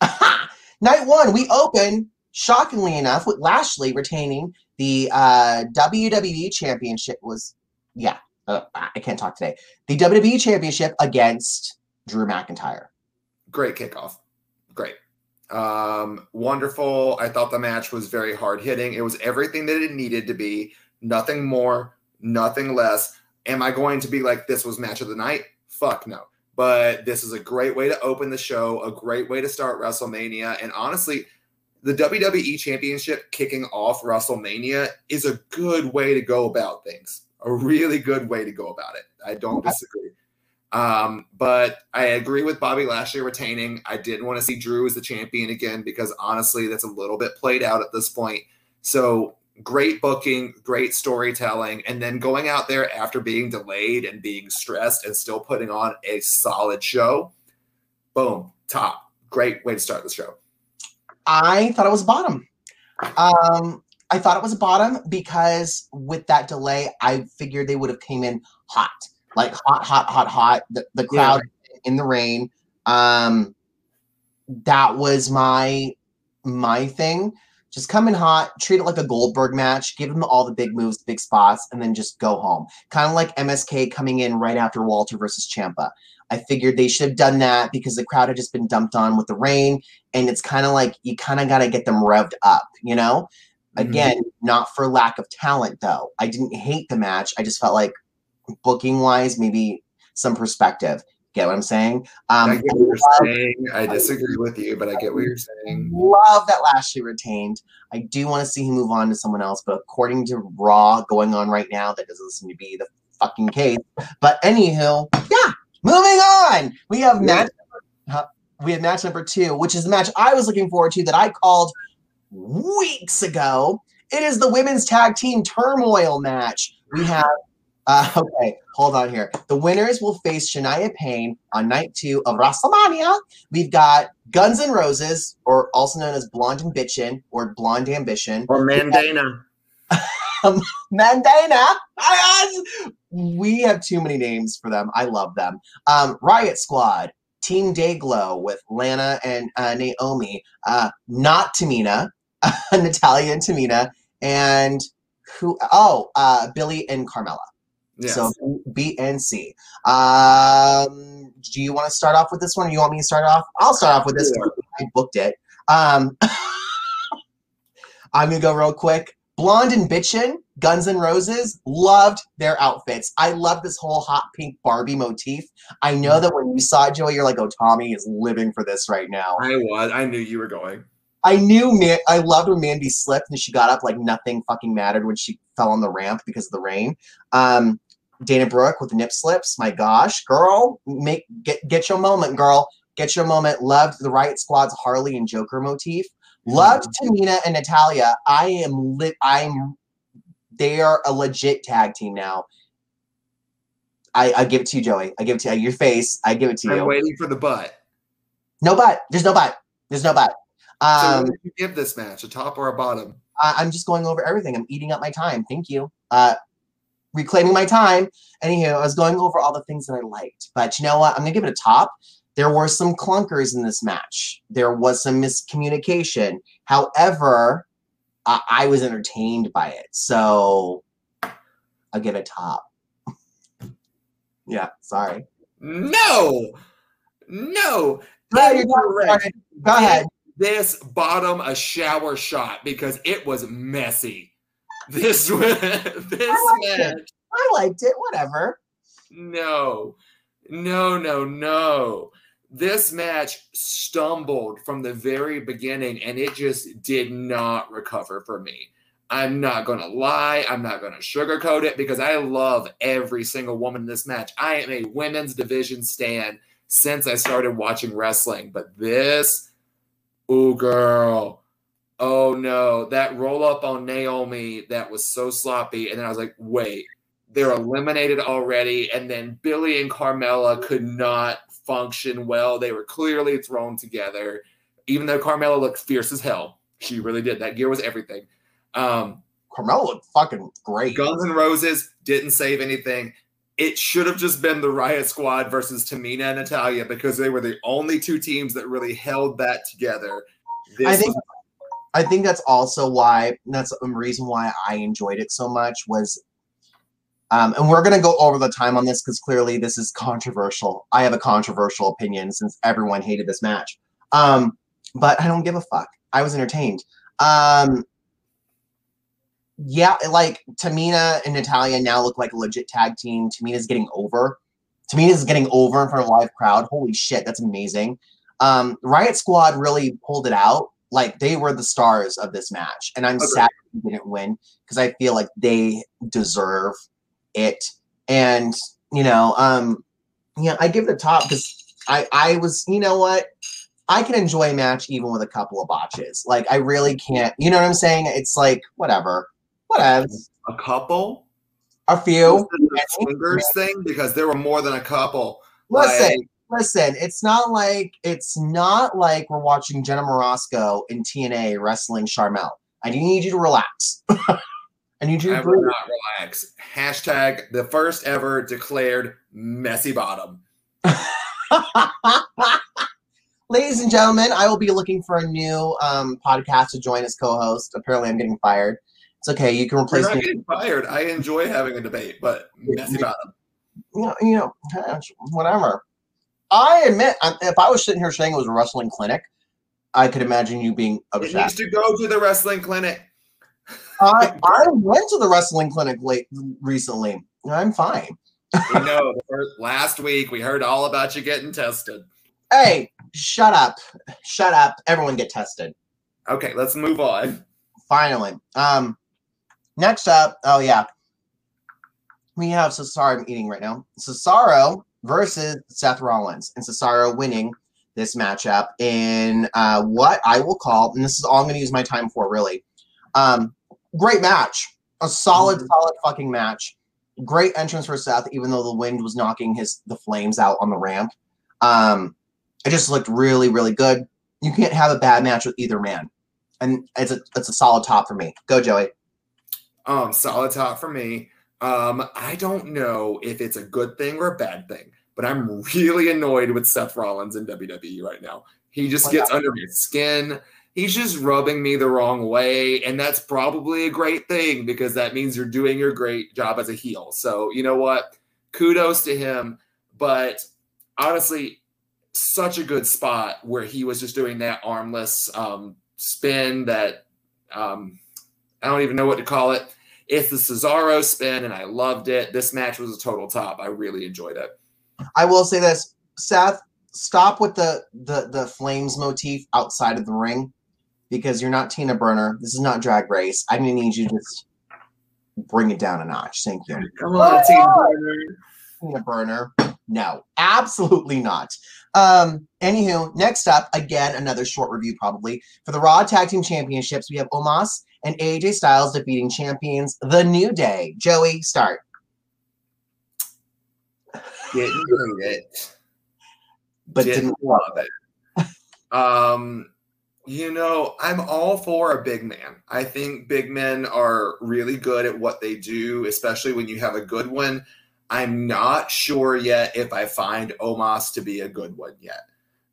night one, we open, shockingly enough, with Lashley retaining the uh, WWE Championship. Was, yeah, uh, I can't talk today. The WWE Championship against Drew McIntyre. Great kickoff. Great. Um, wonderful. I thought the match was very hard hitting. It was everything that it needed to be. Nothing more, nothing less. Am I going to be like this was match of the night? Fuck no. But this is a great way to open the show, a great way to start WrestleMania. And honestly, the WWE Championship kicking off WrestleMania is a good way to go about things. A really good way to go about it. I don't disagree. Um, but I agree with Bobby Lashley retaining. I didn't want to see Drew as the champion again because honestly, that's a little bit played out at this point. So great booking, great storytelling, and then going out there after being delayed and being stressed and still putting on a solid show. Boom, top. Great way to start the show. I thought it was bottom. Um, I thought it was a bottom because with that delay, I figured they would have came in hot, like hot, hot, hot, hot. The, the crowd in the rain. Um, that was my my thing. Just come in hot, treat it like a Goldberg match, give them all the big moves, big spots, and then just go home. Kind of like MSK coming in right after Walter versus Ciampa. I figured they should have done that because the crowd had just been dumped on with the rain and it's kind of like you kind of got to get them revved up, you know? Mhm. Again, not for lack of talent though. I didn't hate the match. I just felt like booking wise, maybe some perspective. Get what I'm saying? I Um, get what you're saying. I disagree with you, but I get what you're saying. love that Lashley retained. I do want to see him move on to someone else, but according to Raw going on right now, that doesn't seem to be the fucking case. But anywho, yeah, moving on. We have match. We have match number two, which is the match I was looking forward to that I called weeks ago. It is the women's tag team turmoil match. We have. Uh, okay, hold on here. The winners will face Shania Payne on night two of WrestleMania. We've got Guns N' Roses, or also known as Blonde and Bitchin, or Blonde Ambition. Or Mandana. Mandana. We have too many names for them. I love them. Um, Riot Squad, Team Dayglow with Lana and uh, Naomi, uh, not Tamina, Natalya and Tamina, and who? Oh, uh, Billie and Carmella. Yes. So B and C. Um, do you want to start off with this one? Or you want me to start off? I'll start off with this Yeah. one. I booked it. Um, I'm gonna go real quick. Blonde and Bitchin, Guns N' Roses, loved their outfits. I love this whole hot pink Barbie motif. I know that when you saw it, Joey, you're like, "Oh, Tommy is living for this right now." I was. I knew you were going. I knew man I loved when Mandy slipped and she got up like nothing fucking mattered when she fell on the ramp because of the rain. Um Dana Brooke with the nip slips. My gosh, girl, make get get your moment, girl. Get your moment. Loved the Riot Squad's Harley and Joker motif. Loved Tamina and Natalya. I am lit. I'm. They are a legit tag team now. I, I give it to you, Joey. I give it to you. Your face. I give it to you. I'm waiting for the butt. No butt. There's no butt. There's no butt. Um, did you give this match? A top or a bottom? I- I'm just going over everything. I'm eating up my time. Thank you. Uh, reclaiming my time. Anywho, I was going over all the things that I liked. But you know what? I'm going to give it a top. There were some clunkers in this match. There was some miscommunication. However, I, I was entertained by it. So I'll give it a top. yeah, sorry. No, no. No, you're Go ahead. This bottom a shower shot because it was messy. This this it. match. I liked it. Whatever. No, no, no, no. This match stumbled from the very beginning and it just did not recover for me. I'm not going to lie. I'm not going to sugarcoat it because I love every single woman in this match. I am a women's division stan since I started watching wrestling. But this, ooh, girl. Oh no, that roll up on Naomi that was so sloppy. And then I was like, wait, they're eliminated already. And then Billie and Carmella could not function well. They were clearly thrown together, even though Carmella looked fierce as hell. She really did. That gear was everything. Um, Carmella looked fucking great. Guns and Roses didn't save anything. It should have just been the Riot Squad versus Tamina and Natalya because they were the only two teams that really held that together. This I think I think that's also why that's the reason why I enjoyed it so much was um, and we're gonna go over the time on this because clearly this is controversial. I have a controversial opinion since everyone hated this match. Um, but I don't give a fuck. I was entertained. Um, yeah, like Tamina and Natalya now look like a legit tag team. Tamina's getting over. Tamina's getting over in front of a live crowd. Holy shit, that's amazing. Um, Riot Squad really pulled it out. Like they were the stars of this match, and I'm Agreed. sad they didn't win because I feel like they deserve it. And you know, um, yeah, I give it a top because I I was, you know what, I can enjoy a match even with a couple of botches. Like I really can't. You know what I'm saying? It's like whatever, whatever. a couple. A few. The swingers thing because there were more than a couple. Listen, Like, listen. It's not like it's not like we're watching Jenna Morasca in TNA wrestling Sharmell. I need you to relax. I need you to I will not relax. Hashtag the first ever declared messy bottom. Ladies and gentlemen, I will be looking for a new um, podcast to join as co-host. Apparently, I'm getting fired. It's okay. You can replace not me. getting fired. I enjoy having a debate, but messy bottom. You know, you know, whatever. I admit, if I was sitting here saying it was a wrestling clinic, I could imagine you being It upset. needs to go to the wrestling clinic. I, I went to the wrestling clinic late recently. I'm fine. We know last week we heard all about you getting tested. Hey, shut up. Shut up. Everyone get tested. Okay, let's move on. Finally. Um next up, oh yeah. We have Cesaro I'm eating right now. Cesaro versus Seth Rollins. And Cesaro winning this matchup in uh, what I will call, and this is all I'm going to use my time for, really. Um, great match, a solid, Mhm. solid fucking match. Great entrance for Seth, even though the wind was knocking his the flames out on the ramp. Um, it just looked really, really good. You can't have a bad match with either man, and it's a it's a solid top for me. Go, Joey. Um, solid top for me. Um, I don't know if it's a good thing or a bad thing, but I'm really annoyed with Seth Rollins in WWE right now. He just Why gets under my skin. He's just rubbing me the wrong way, and that's probably a great thing because that means you're doing your great job as a heel. So you know what? Kudos to him. But honestly, such a good spot where he was just doing that armless um, spin that um, I don't even know what to call it. It's the Cesaro spin, and I loved it. This match was a total top. I really enjoyed it. I will say this, Seth, stop with the the the flames motif outside of the ring because you're not Tina Burner. This is not Drag Race. I'm gonna need you to just bring it down a notch. Thank you. Come on, Team Burner. Tina Burner. No, absolutely not. Um, anywho, next up, again, another short review probably. For the Raw Tag Team Championships, we have Omos and AJ Styles defeating champions The New Day. Joey, start. Didn't hate it. But didn't didn't love it. Um, you know, I'm all for a big man. I think big men are really good at what they do, especially when you have a good one. I'm not sure yet if I find Omos to be a good one yet.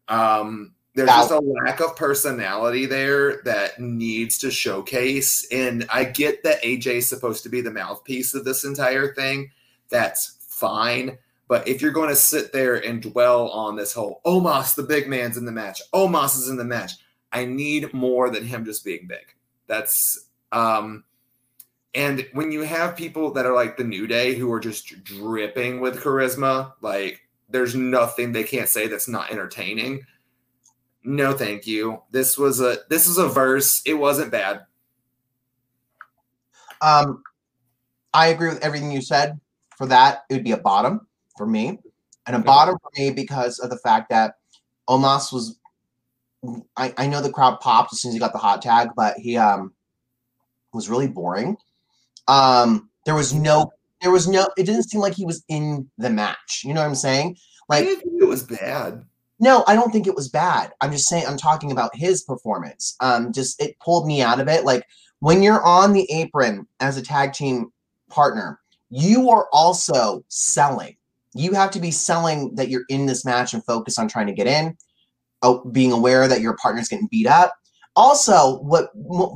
Um, there's just a lack of personality there that needs to showcase. And I get that AJ is supposed to be the mouthpiece of this entire thing. That's fine. But if you're going to sit there and dwell on this whole Omos, the big man's in the match, Omos is in the match, I need more than him just being big. That's um and when you have people that are like the New Day who are just dripping with charisma, like there's nothing they can't say that's not entertaining. No, thank you. This was a this is a verse. It wasn't bad. Um, I agree with everything you said. For that, it would be a bottom for me, and a bottom for me because of the fact that Omos was. I, I know the crowd popped as soon as he got the hot tag, but he um was really boring. Um, there was no, there was no. It didn't seem like he was in the match. You know what I'm saying? I Like, didn't think it was bad. No, I don't think it was bad. I'm just saying I'm talking about his performance. Um, just it pulled me out of it. Like when you're on the apron as a tag team partner, you are also selling. You have to be selling that you're in this match and focus on trying to get in. Oh, being aware that your partner's getting beat up. Also, what,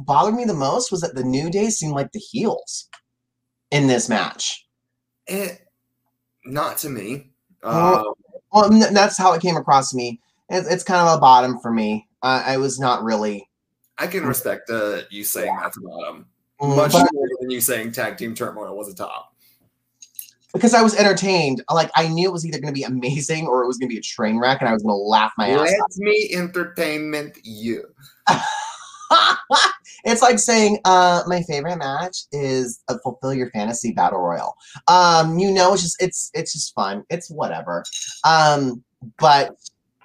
bothered me the most was that the New Day seemed like the heels in this match. Eh, not to me. Um, Well, that's how it came across to me. It's, it's kind of a bottom for me. Uh, I was not really I can respect uh, you saying that's a bottom. Mm, Much but- more than you saying tag team turmoil was a top. because I was entertained. Like I knew it was either going to be amazing or it was going to be a train wreck, and I was going to laugh my ass off. Let me entertainment you. it's like saying, uh, "My favorite match is a fulfill your fantasy battle royal." Um, you know, it's just it's it's just fun. It's whatever. Um, but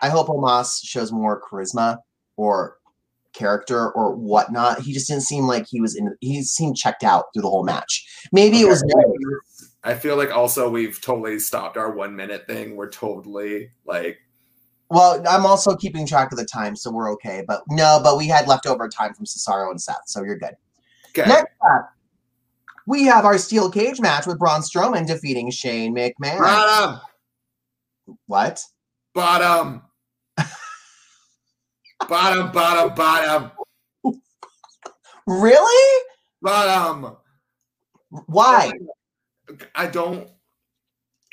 I hope Omos shows more charisma or character or whatnot. He just didn't seem like he was in. He seemed checked out through the whole match. Maybe it was. I feel like also we've totally stopped our one minute thing. We're totally like Well, I'm also keeping track of the time, so we're okay. But no, but we had leftover time from Cesaro and Seth, so you're good. okay. Next up, we have our steel cage match with Braun Strowman defeating Shane McMahon. Bottom, What? bottom, bottom, bottom, bottom, Really? bottom. Why? I don't.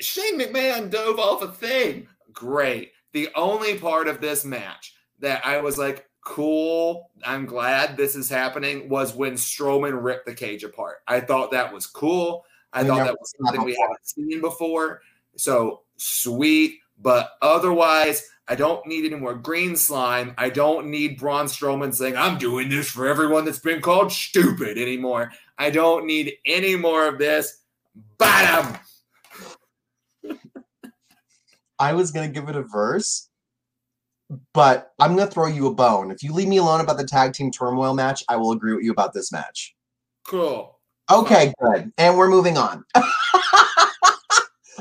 Shane McMahon dove off a thing. Great. The only part of this match that I was like, cool, I'm glad this is happening was when Strowman ripped the cage apart. I thought that was cool. I thought that was something we haven't seen before. So sweet, but otherwise, I don't need any more green slime. I don't need Braun Strowman saying, I'm doing this for everyone that's been called stupid anymore. I don't need any more of this. Bottom. I was gonna give it a verse, but I'm gonna throw you a bone. If you leave me alone about the tag team turmoil match, I will agree with you about this match. Cool. Okay, good. And we're moving on.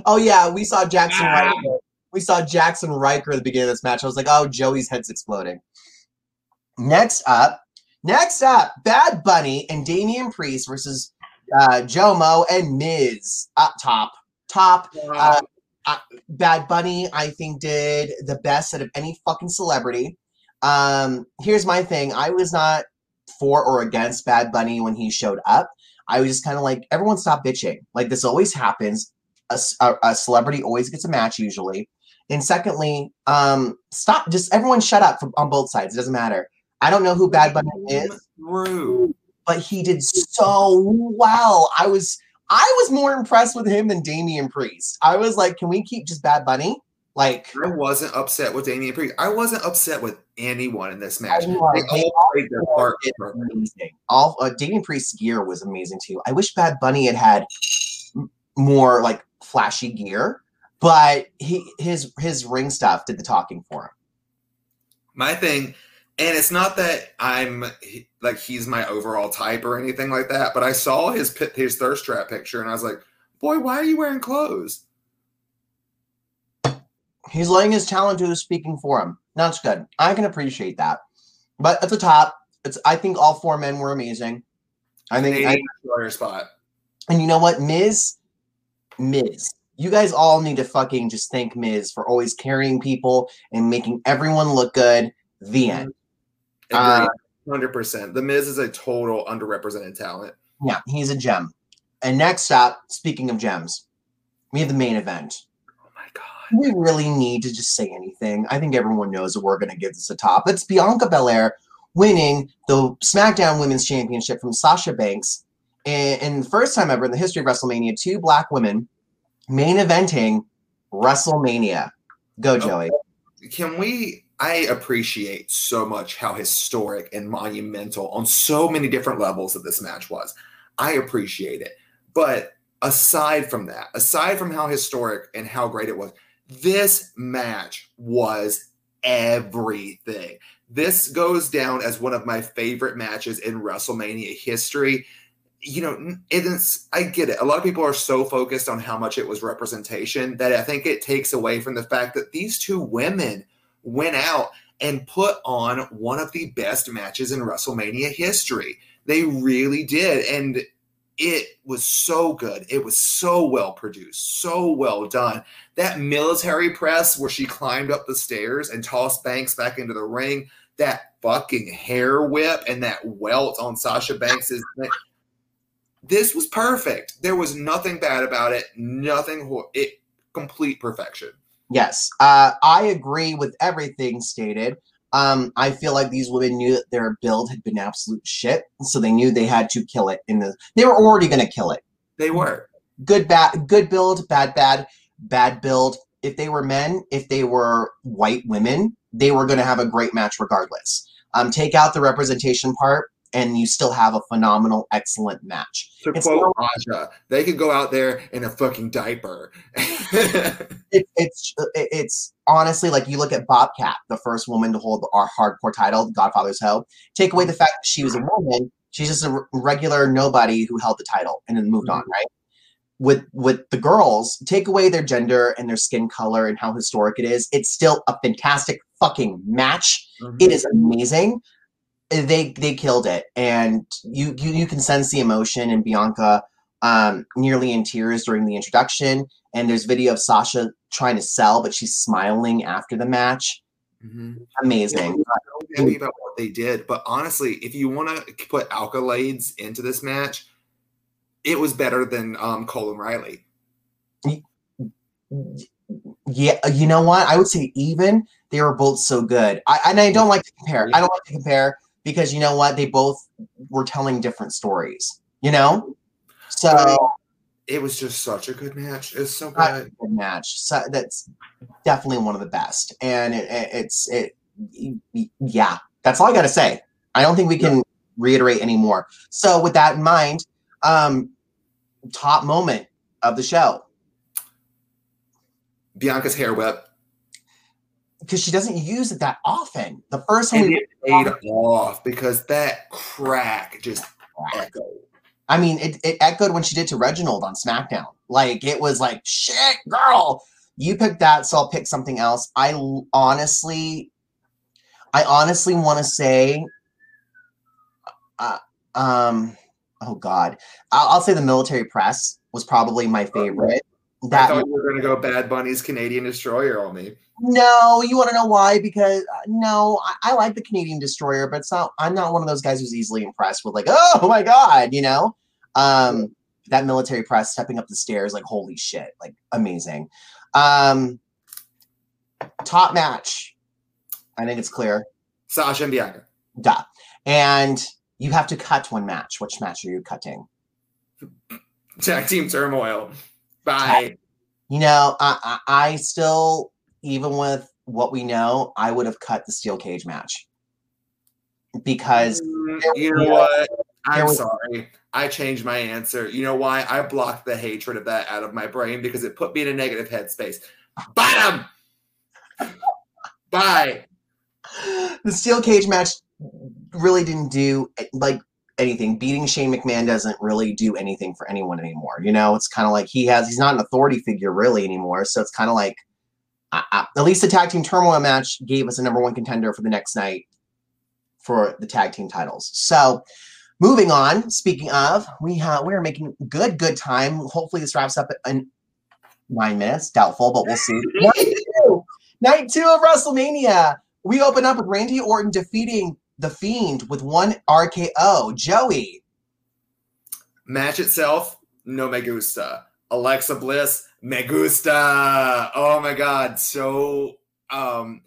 oh yeah, we saw Jackson Ah. Riker. We saw Jaxson Ryker at the beginning of this match. I was like, oh, Joey's head's exploding. Next up, next up, Bad Bunny and Damian Priest versus uh, Jomo and Miz up top. Top. Uh, Bad Bunny, I think, did the best out of any fucking celebrity. Um, here's my thing: I was not for or against Bad Bunny when he showed up. I was just kind of like, everyone stop bitching. Like this always happens. A celebrity always gets a match usually. And secondly, um, stop. Just everyone shut up from, on both sides. It doesn't matter. I don't know who Bad Bunny is but he did so well. I was I was more impressed with him than Damian Priest. I was like, can we keep just Bad Bunny? Like, I wasn't upset with Damian Priest. I wasn't upset with anyone in this match. Know, They they all played their part. amazing. All uh, Damian Priest's gear was amazing too. I wish Bad Bunny had had more like flashy gear, but he his his ring stuff did the talking for him. my thing and it's not that i'm like he's my overall type or anything like that but i saw his his thirst trap picture and i was like boy why are you wearing clothes He's letting his talent do the speaking for him. That's good. I can appreciate that. But at the top, it's I think all four men were amazing. I think I, Destroyer spot And you know what, Miz, Miz, you guys all need to fucking just thank Miz for always carrying people and making everyone look good. The end. Uh, 100% the miz is a total underrepresented talent Yeah, he's a gem. And next up, speaking of gems, we have the main event. oh my god we really need to just say anything? I think everyone knows that we're going to give this a top. It's Bianca Belair winning the SmackDown Women's Championship from Sasha Banks. And, and the first time ever in the history of WrestleMania, two black women main eventing WrestleMania. Go, Joey. can we i appreciate so much how historic and monumental on so many different levels that this match was. I appreciate it. But aside from that aside from how historic and how great it was this match was everything. This goes down as one of my favorite matches in wrestlemania history. You know it's i get it. A lot of people are so focused on how much it was representation that i think it takes away from the fact that these two women went out and put on one of the best matches in WrestleMania history. They really did. And it was so good. It was so well produced, so well done. That military press where she climbed up the stairs and tossed Banks back into the ring, that fucking hair whip and that welt on Sasha Banks's neck. This was perfect. There was nothing bad about it. Nothing it complete perfection. Yes, uh, I agree with everything stated. Um, I feel like these women knew that their build had been absolute shit, so they knew they had to kill it. In the, they were already going to kill it. They were. Good, bad, good build, bad, bad, bad build. If they were men, if they were white women, they were going to have a great match regardless. Um, take out the representation part, and you still have a phenomenal, excellent match. To It's quote Aja, they could go out there in a fucking diaper. it, it's it's honestly like you look at Bobcat, the first woman to hold our hardcore title, Godfather's Hell. Take away the fact that she was a woman, she's just a regular nobody who held the title and then moved on, mm-hmm. right? With with the girls, take away their gender and their skin color and how historic it is. It's still a fantastic fucking match. It mm-hmm. is amazing. They they killed it, and you you you can sense the emotion in Bianca, um, nearly in tears during the introduction. And there's video of Sasha trying to sell, but she's smiling after the match. Mhm. Amazing. so happy about what they did. But honestly, if you want to put accolades into this match, it was better than um, Colin Riley. Yeah, you know what? I would say even they were both so good. I and I don't like to compare. I don't like to compare because you know what? They both were telling different stories. You know, so it was just such a good match. It's so Uh, good. good match. So that's definitely one of the best, and it, it, it's it. Yeah, that's all I got to say. I don't think we can reiterate anymore. So with that in mind, um, top moment of the show Bianca's hair whip. Because she doesn't use it that often. The first time And we paid off because that crack just echoed. I mean, it, it echoed when she did to Reginald on SmackDown. Like it was like, shit, girl, you picked that, so I'll pick something else. I honestly, I honestly want to say, uh, um, oh god, I'll, I'll say the military press was probably my favorite. I That thought you were going to go Bad Bunny's Canadian Destroyer on me. no, you want to know why? Because uh, no, I, I like the Canadian Destroyer, but it's not. I'm not one of those guys who's easily impressed with like, oh my god, you know. Um, that military press stepping up the stairs, like holy shit, like amazing. Um, top match. I think it's clear. Sasha and Bianca. Duh. And you have to cut one match. Which match are you cutting? Tag Team Turmoil. Bye. You know, I, I, I still, even with what we know, I would have cut the steel cage match because Mm, You know what? I'm was- sorry. I changed my answer. You know why? I blocked the hatred of that out of my brain because it put me in a negative headspace. Bottom. Bye. the steel cage match really didn't do like anything. Beating Shane McMahon doesn't really do anything for anyone anymore. You know, it's kind of like he has he's not an authority figure really anymore. So it's kind of like I, I, at least the tag team turmoil match gave us a number one contender for the next night for the tag team titles. So moving on. Speaking of, we have we are making good good time. Hopefully this wraps up in nine minutes. Doubtful, but we'll see. Night two, night two of WrestleMania. We open up with Randy Orton defeating the Fiend with one RKO. Joey. Match itself, no me gusta. Alexa Bliss, me gusta. Oh my god. So um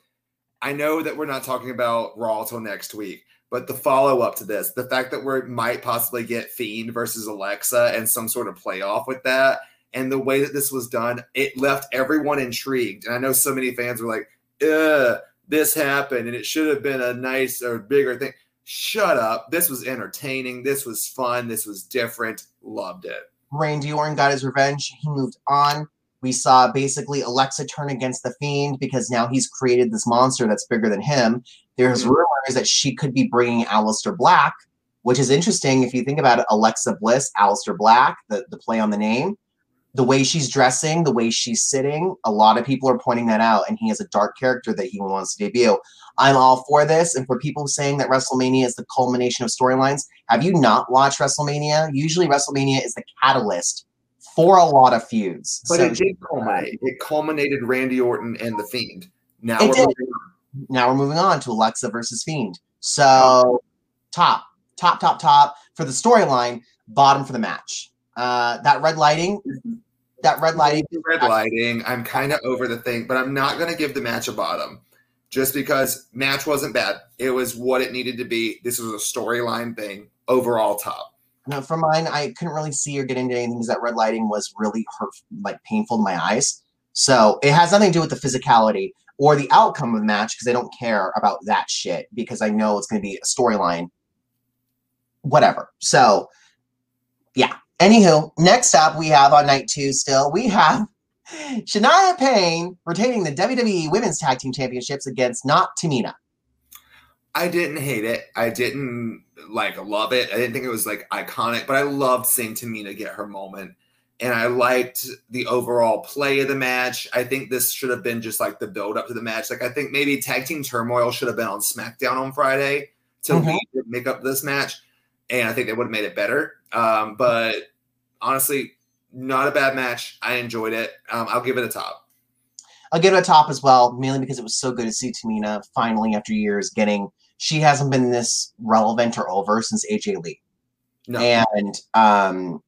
I know that we're not talking about Raw till next week, but the follow up to this, the fact that we might possibly get Fiend versus Alexa and some sort of playoff with that, and the way that this was done, it left everyone intrigued. And I know so many fans were like, Ugh, this happened and it should have been a nice or bigger thing. Shut up. This was entertaining. This was fun. This was different. Loved it. Randy Orton got his revenge. He moved on. We saw basically Alexa turn against the Fiend because now he's created this monster that's bigger than him. There's Mhm. rumors that she could be bringing Aleister Black, which is interesting if you think about it. Alexa Bliss, Aleister Black, the, the play on the name. The way she's dressing, the way she's sitting, a lot of people are pointing that out, and he has a dark character that he wants to debut. I'm all for this. And for people saying that WrestleMania is the culmination of storylines, have you not watched WrestleMania? Usually, WrestleMania is the catalyst for a lot of feuds. But So it did culminate. It culminated Randy Orton and the Fiend. Now we're did. moving on. now we're moving on to Alexa versus Fiend. So top, top, top, top for the storyline, bottom for the match. Uh, that red lighting, that red lighting. red lighting. I'm kind of over the thing, but I'm not going to give the match a bottom just because match wasn't bad. It was what it needed to be. This was a storyline thing. Overall top. No, for mine, I couldn't really see or get into anything because that red lighting was really hurt, like painful to my eyes. So it has nothing to do with the physicality or the outcome of the match because I don't care about that shit because I know it's going to be a storyline. Whatever. So, yeah. Anywho, next up we have on night two still, we have Shania Payne retaining the WWE Women's Tag Team Championships against not Tamina. I didn't hate it. I didn't like love it. I didn't think it was like iconic, but I loved seeing Tamina get her moment. And I liked the overall play of the match. I think this should have been just like the build up to the match. Like I think maybe tag team turmoil should have been on SmackDown on Friday to Mhm. make up this match. And I think they would have made it better. Um, but honestly, not a bad match. I enjoyed it. Um, I'll give it a top. I'll give it a top as well, mainly because it was so good to see Tamina finally after years getting. She hasn't been this relevant or over since AJ Lee, No, and um,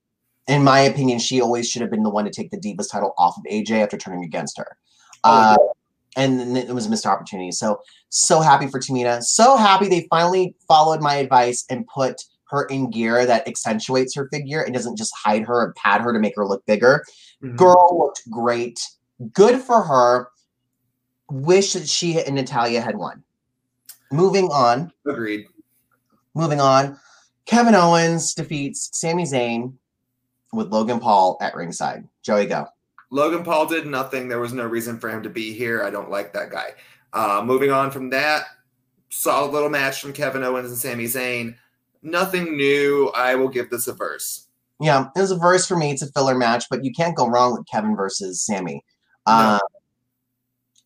in my opinion, she always should have been the one to take the Divas title off of AJ after turning against her. Oh, Uh, and then it was a missed opportunity. So so happy for Tamina. So happy they finally followed my advice and put her in gear that accentuates her figure and doesn't just hide her and pad her to make her look bigger. Mhm. Girl looked great. Good for her. Wish that she and Natalya had won. Moving on. Agreed. Moving on. Kevin Owens defeats Sami Zayn with Logan Paul at ringside. Joey, go. Logan Paul did nothing. There was no reason for him to be here. I don't like that guy. Uh, moving on from that, solid little match from Kevin Owens and Sami Zayn. Nothing new. I will give this a verse. Yeah, it was a verse for me. It's a filler match, but you can't go wrong with Kevin versus Sami. No. Uh,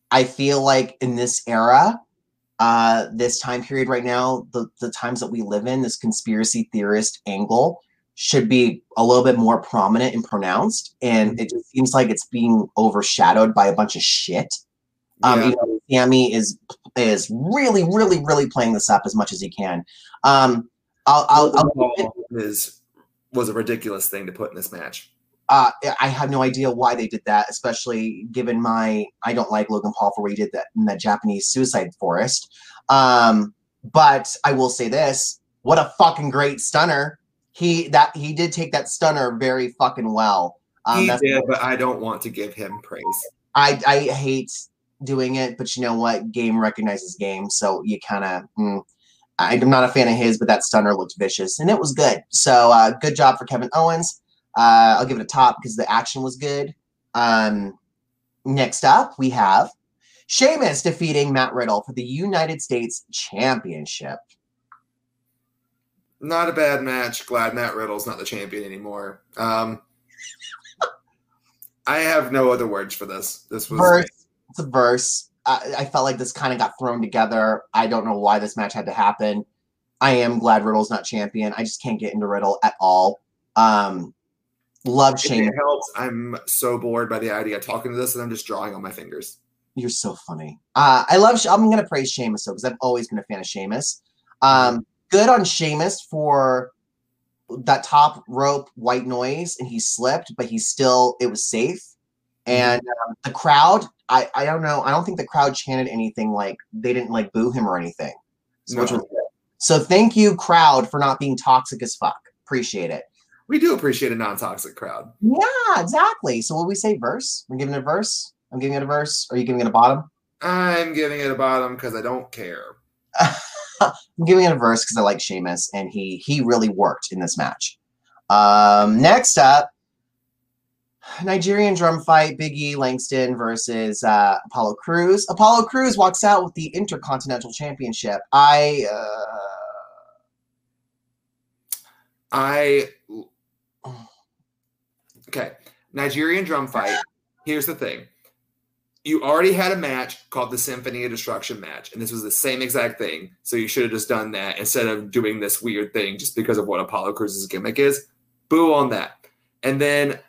I feel like in this era, uh, this time period right now, the, the times that we live in, this conspiracy theorist angle should be a little bit more prominent and pronounced. And it just seems like it's being overshadowed by a bunch of shit. Um, Yeah. you know, Sami is is really, really, really playing this up as much as he can. Um, I'll, I'll, I'll is was a ridiculous thing to put in this match. uh, I have no idea why they did that, especially given my I don't like Logan Paul for what he did that in that Japanese suicide forest. Um, but I will say this: what a fucking great stunner! He that he did take that stunner very fucking well. Um, he did, but I don't want to give him praise. I I hate doing it, but you know what? Game recognizes game, so you kind of. Mm, I'm not a fan of his, but that stunner looked vicious and it was good. So uh, good job for Kevin Owens. Uh, I'll give it a top because the action was good. Um, next up, we have Sheamus defeating Matt Riddle for the United States Championship. Not a bad match. Glad Matt Riddle's not the champion anymore. Um, I have no other words for this. This was Verse, it's a verse. I, I felt like this kind of got thrown together. I don't know why this match had to happen. I am glad Riddle's not champion. I just can't get into Riddle at all. Um, love Shane. It helps, I'm so bored by the idea of talking to this, and I'm just drawing on my fingers. You're so funny. Uh, I love. I'm gonna praise Sheamus though because I've always been a fan of Sheamus. Um, good on Sheamus for that top rope white noise, and he slipped, but he still it was safe. And um, the crowd, I I don't know. I don't think the crowd chanted anything like they didn't like boo him or anything. So, which was good. So thank you, crowd, for not being toxic as fuck. Appreciate it. We do appreciate a non-toxic crowd. Yeah, exactly. So what we say, verse? We're giving it a verse. I'm giving it a verse. Are you giving it a bottom? I'm giving it a bottom because I don't care. I'm giving it a verse because I like Sheamus and he he really worked in this match. Um, next up, Nigerian drum fight: Big E Langston versus uh, Apollo Crews. Apollo Crews walks out with the Intercontinental Championship. I uh, I okay. Nigerian drum fight. Here's the thing. You already had a match called the Symphony of Destruction match, and this was the same exact thing. So you should have just done that instead of doing this weird thing just because of what Apollo Crews's gimmick is. Boo on that. And then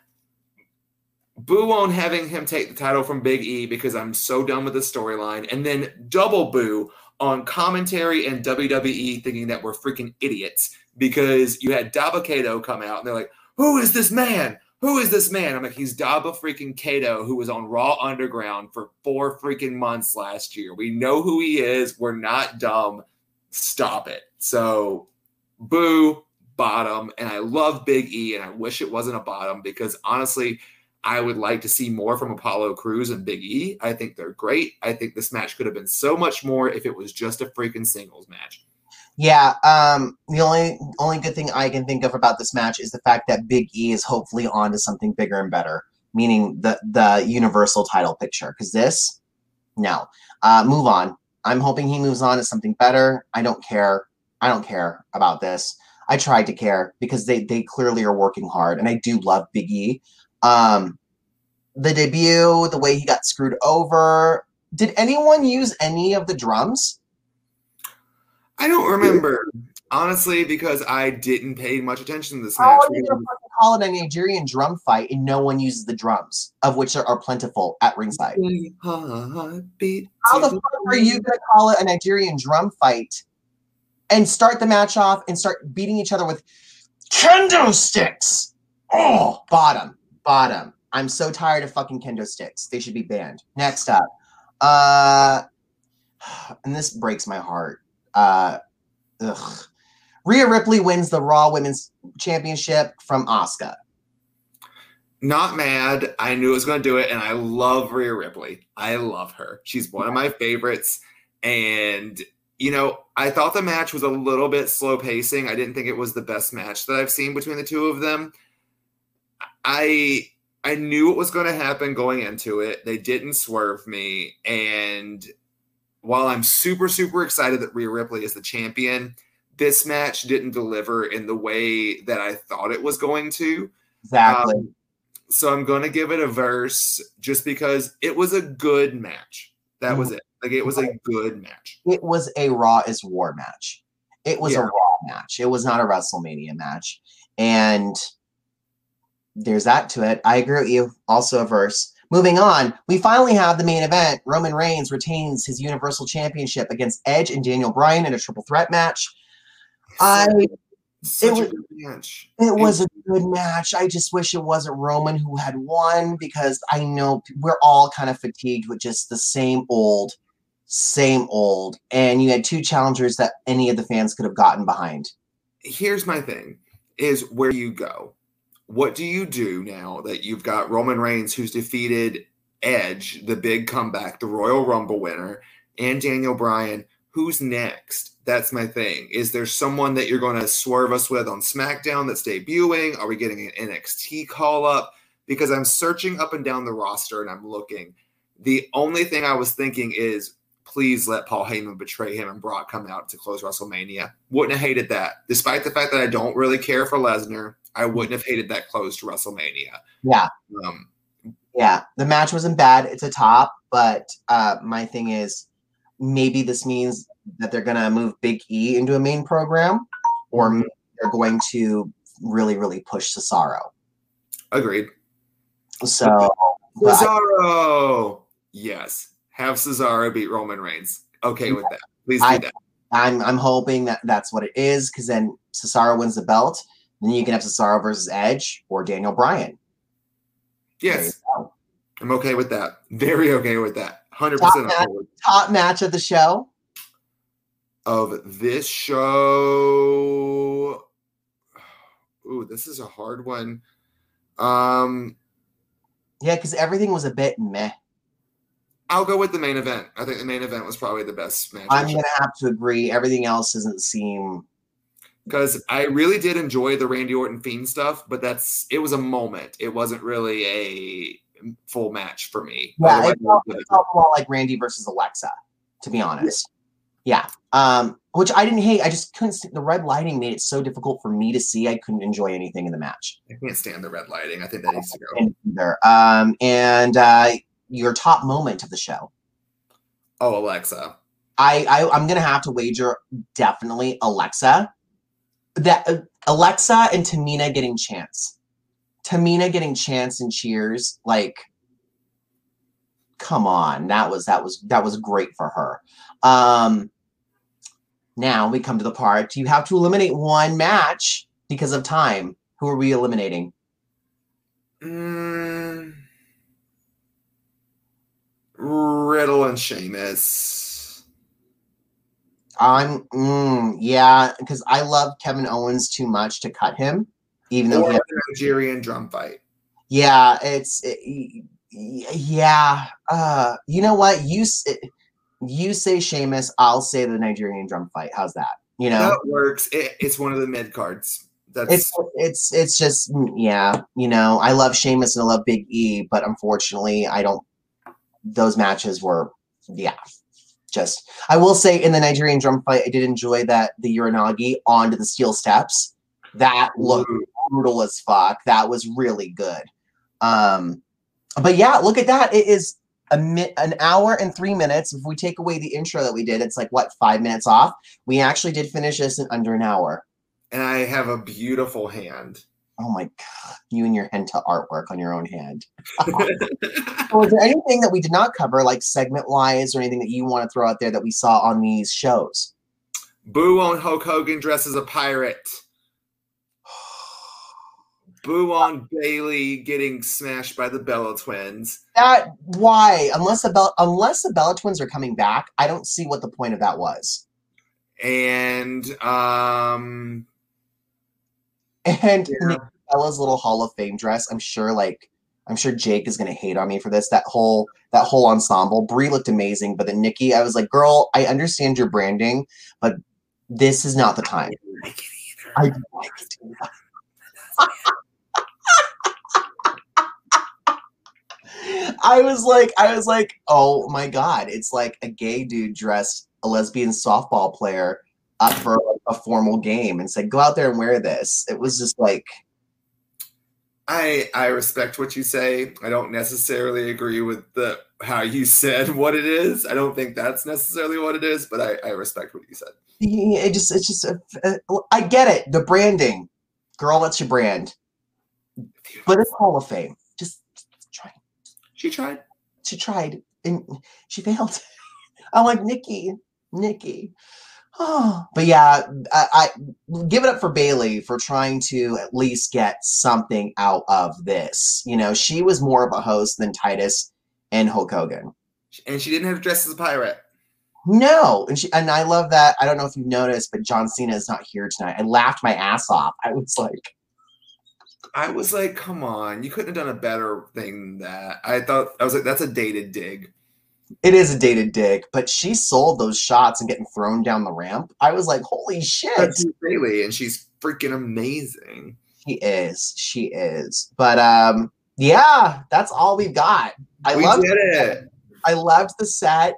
boo on having him take the title from Big E because I'm so done with the storyline. And then double boo on commentary and WWE thinking that we're freaking idiots because you had Dabba-Kato come out and they're like, Who is this man? Who is this man? I'm like, He's Daba freaking Kato, who was on Raw Underground for four freaking months last year. We know who he is. We're not dumb. Stop it. So, boo, bottom. And I love Big E, and I wish it wasn't a bottom because honestly, I would like to see more from Apollo Crews and Big E. I think they're great. I think this match could have been so much more if it was just a freaking singles match. yeah. Um, the only only good thing I can think of about this match is the fact that Big E is hopefully on to something bigger and better, meaning the the Universal title picture. Because this, no. Uh, move on. I'm hoping he moves on to something better. I don't care. I don't care about this. I tried to care because they they clearly are working hard, and I do love Big E. Um, the debut, the way he got screwed over. Did anyone use any of the drums? I don't remember, honestly, because I didn't pay much attention to this How match. are you gonna call it a Nigerian drum fight and no one uses the drums, of which there are plentiful at ringside? Heartbeat How the fuck are you gonna call it a Nigerian drum fight and start the match off and start beating each other with kendo sticks? Oh, bottom, bottom. I'm so tired of fucking kendo sticks. They should be banned. Next up, uh, and this breaks my heart. Uh, ugh. Rhea Ripley wins the Raw Women's Championship from Asuka. Not mad. I knew it was going to do it, and I love Rhea Ripley. I love her. She's one of my favorites. And, you know, I thought the match was a little bit slow pacing. I didn't think it was the best match that I've seen between the two of them. I I knew what was going to happen going into it. They didn't swerve me. And while I'm super, super excited that Rhea Ripley is the champion, this match didn't deliver in the way that I thought it was going to. Exactly. Um, so I'm going to give it a verse just because it was a good match. That was it. Like it was a good match. it was a Raw is War match. It was Yeah. a Raw match. It was not a WrestleMania match. And there's that to it. I agree with you. Also a verse. Moving on, we finally have the main event. Roman Reigns retains his Universal Championship against Edge and Daniel Bryan in a triple threat match. I Such was- a good match. it was a good match. I just wish it wasn't Roman who had won because I know we're all kind of fatigued with just the same old, same old. And you had two challengers that any of the fans could have gotten behind. here's my thing is where you go. What do you do now that you've got Roman Reigns who's defeated Edge, the big comeback, the Royal Rumble winner, and Daniel Bryan? Who's next? That's my thing. Is there someone that you're going to swerve us with on SmackDown that's debuting? Are we getting an NXT call up? Because I'm searching up and down the roster and I'm looking. The only thing I was thinking is please let Paul Heyman betray him and Brock come out to close WrestleMania. Wouldn't have hated that. Despite the fact that I don't really care for Lesnar, I wouldn't have hated that close to WrestleMania. Yeah. Um, Yeah, the match wasn't bad. It's a top, but uh, my thing is maybe this means that they're going to move Big E into a main program or they're going to really, really push Cesaro. agreed. So, I- Cesaro. Yes. Have Cesaro beat Roman Reigns. Okay with that. Please do I- that. I'm I'm hoping that that's what it is because then Cesaro wins the belt. Then you can have Cesaro versus Edge or Daniel Bryan. Yes. I'm okay with that. Very okay with that. 100% Top match. Top match of the show. of this show. Ooh, this is a hard one. Um, Yeah, because everything was a bit meh. I'll go with the main event. I think the main event was probably the best match I'm gonna have to agree. Everything else doesn't seem because I really did enjoy the Randy Orton Fiend stuff, but that's it was a moment. It wasn't really a full match for me. Yeah, it felt, I it felt a lot like Randy versus Alexa, to be honest. Yeah. Um, which I didn't hate. I just couldn't see the red lighting made it so difficult for me to see. I couldn't enjoy anything in the match. I can't stand the red lighting. I think that needs to go. Either. Um, and uh, your top moment of the show. Oh, Alexa. I, I I'm gonna have to wager definitely Alexa. That uh, Alexa and Tamina getting chance. Tamina getting chance and cheers. Like, come on, that was that was that was great for her. Um, now we come to the part you have to eliminate one match because of time. Who are we eliminating? Mm, Riddle and Sheamus. I'm mm, yeah, because I love Kevin Owens too much to cut him, even though Or he the Nigerian drum fight. Yeah, it's it- yeah. Uh, you know what? You you say Sheamus, I'll say the Nigerian drum fight. How's that? You know, That works. It, it's one of the mid cards. That's it's it's it's just mm, yeah. You know, I love Sheamus and I love Big E, but unfortunately, I don't. Those matches were yeah. Just I will say in the Nigerian drum fight, I did enjoy that the Uranage onto the steel steps. That looked brutal as fuck. That was really good. Um, but yeah, look at that. It is a mi- an hour and three minutes. If we take away the intro that we did, it's like what five minutes off. We actually did finish this in under an hour. and I have a beautiful hand. Oh my god, you and your henna artwork on your own hand. So is there anything that we did not cover, like segment wise, or anything that you want to throw out there that we saw on these shows? Boo on Hulk Hogan dressed as a pirate. Boo on Bayley getting smashed by the Bella twins. That why? Unless the Bella, unless the Bella twins are coming back, I don't see what the point of that was. and um, And Yeah. Bella's little Hall of Fame dress. I'm sure, like, I'm sure Jake is gonna hate on me for this. That whole that whole ensemble. Brie looked amazing, but then Nikki, I was like, girl, I understand your branding, but this is not the time. I like it either. I don't like it either. I was like, I was like, oh my god, it's like a gay dude dressed a lesbian softball player up for a formal game and said, go out there and wear this. It was just like, I I respect what you say. I don't necessarily agree with the how you said what it is. I don't think that's necessarily what it is, but I, I respect what you said. it just, it's just, uh, uh, I get it. The branding, girl, that's your brand, but it's Hall of Fame. Just, just try. She tried. She tried and she failed. I'm like Nikki, Nikki. Oh, but yeah, I, I give it up for Bayley for trying to at least get something out of this. You know, she was more of a host than Titus and Hulk Hogan. And she didn't have to dress as a pirate. No, and she and I love that. I don't know if you've noticed, but John Cena is not here tonight. I laughed my ass off. I was like, I was like, come on, you couldn't have done a better thing than that. I thought I was like, that's a dated dig. It is a dated dig, but she sold those shots and getting thrown down the ramp. I was like, holy shit. That's Bayley, and she's freaking amazing. She is. She is. But um, yeah, that's all we've got. I we loved did it. I loved the set.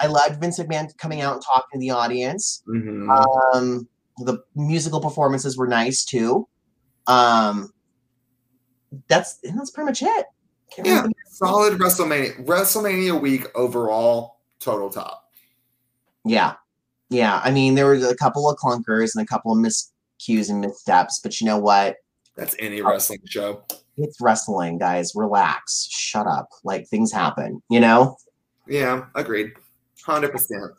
I loved Vince McMahon coming out and talking to the audience. Mhm. Um, the musical performances were nice too. Um, that's and that's pretty much it. Yeah. Solid WrestleMania. WrestleMania week overall, total top. yeah, yeah. I mean, there were a couple of clunkers and a couple of miscues and missteps, but you know what? That's any wrestling show. It's wrestling, guys. Relax. Shut up. Like things happen, you know? Yeah, agreed. Hundred percent.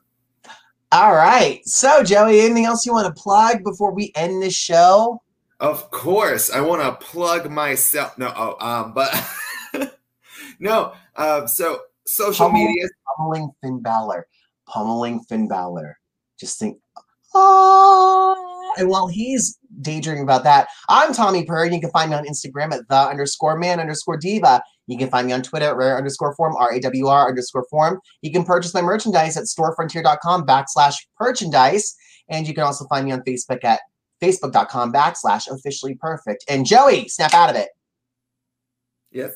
All right. So, Joey, anything else you want to plug before we end this show? Of course, I want to plug myself. No, oh, um, but no. Um, so social media. Pummeling Finn Balor. Pummeling Finn Balor. Just think, oh. And while he's daydreaming about that, I'm Tommy Purr, and you can find me on Instagram at the underscore man underscore diva. You can find me on Twitter at rare underscore form, R A W R underscore form. You can purchase my merchandise at storefrontier.com backslash merchandise. And you can also find me on Facebook at facebook.com backslash officially perfect. And Joey, snap out of it. Yes.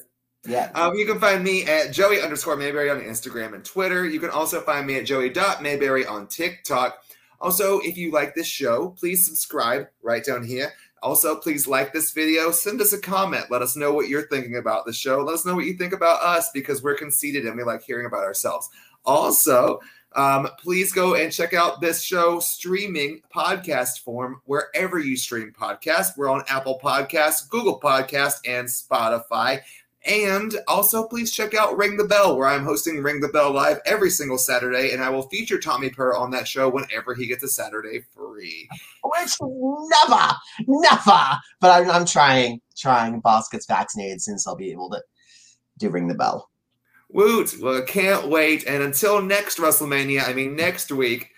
Yeah. Um, you can find me at Joey underscore Mayberry on Instagram and Twitter. You can also find me at Joey.Mayberry on TikTok. Also, if you like this show, please subscribe right down here. Also, please like this video. Send us a comment. Let us know what you're thinking about the show. Let us know what you think about us because we're conceited and we like hearing about ourselves. Also, um, please go and check out this show streaming podcast form wherever you stream podcasts. We're on Apple Podcasts, Google Podcasts, and Spotify. And also, please check out Ring the Bell, where I'm hosting Ring the Bell Live every single Saturday, and I will feature Tommy Purr on that show whenever he gets a Saturday free. Which never, never. But I'm, I'm trying, trying. Boss gets vaccinated so I'll be able to do ring the bell. Woot! Well, can't wait. And until next WrestleMania, I mean next week,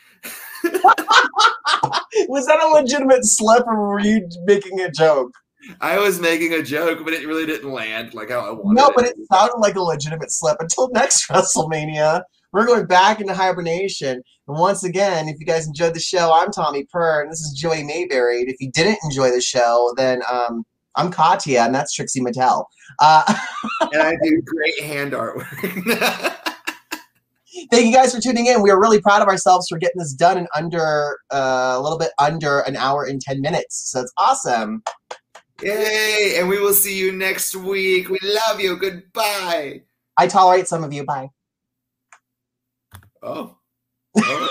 Was that a legitimate slip, or were you making a joke? I was making a joke, but it really didn't land like how I wanted. No, but it sounded like a legitimate slip. Until next WrestleMania, we're going back into hibernation. And once again, if you guys enjoyed the show, I'm Tommy Purr, and this is Joey Mayberry. And if you didn't enjoy the show, then um, I'm Katya, and that's Trixie Mattel. Uh, and I do great hand artwork. thank you guys for tuning in. We are really proud of ourselves for getting this done in under uh, a little bit under an hour and 10 minutes. So it's awesome. Yay! And we will see you next week. We love you. Goodbye. I tolerate some of you. Bye. Oh.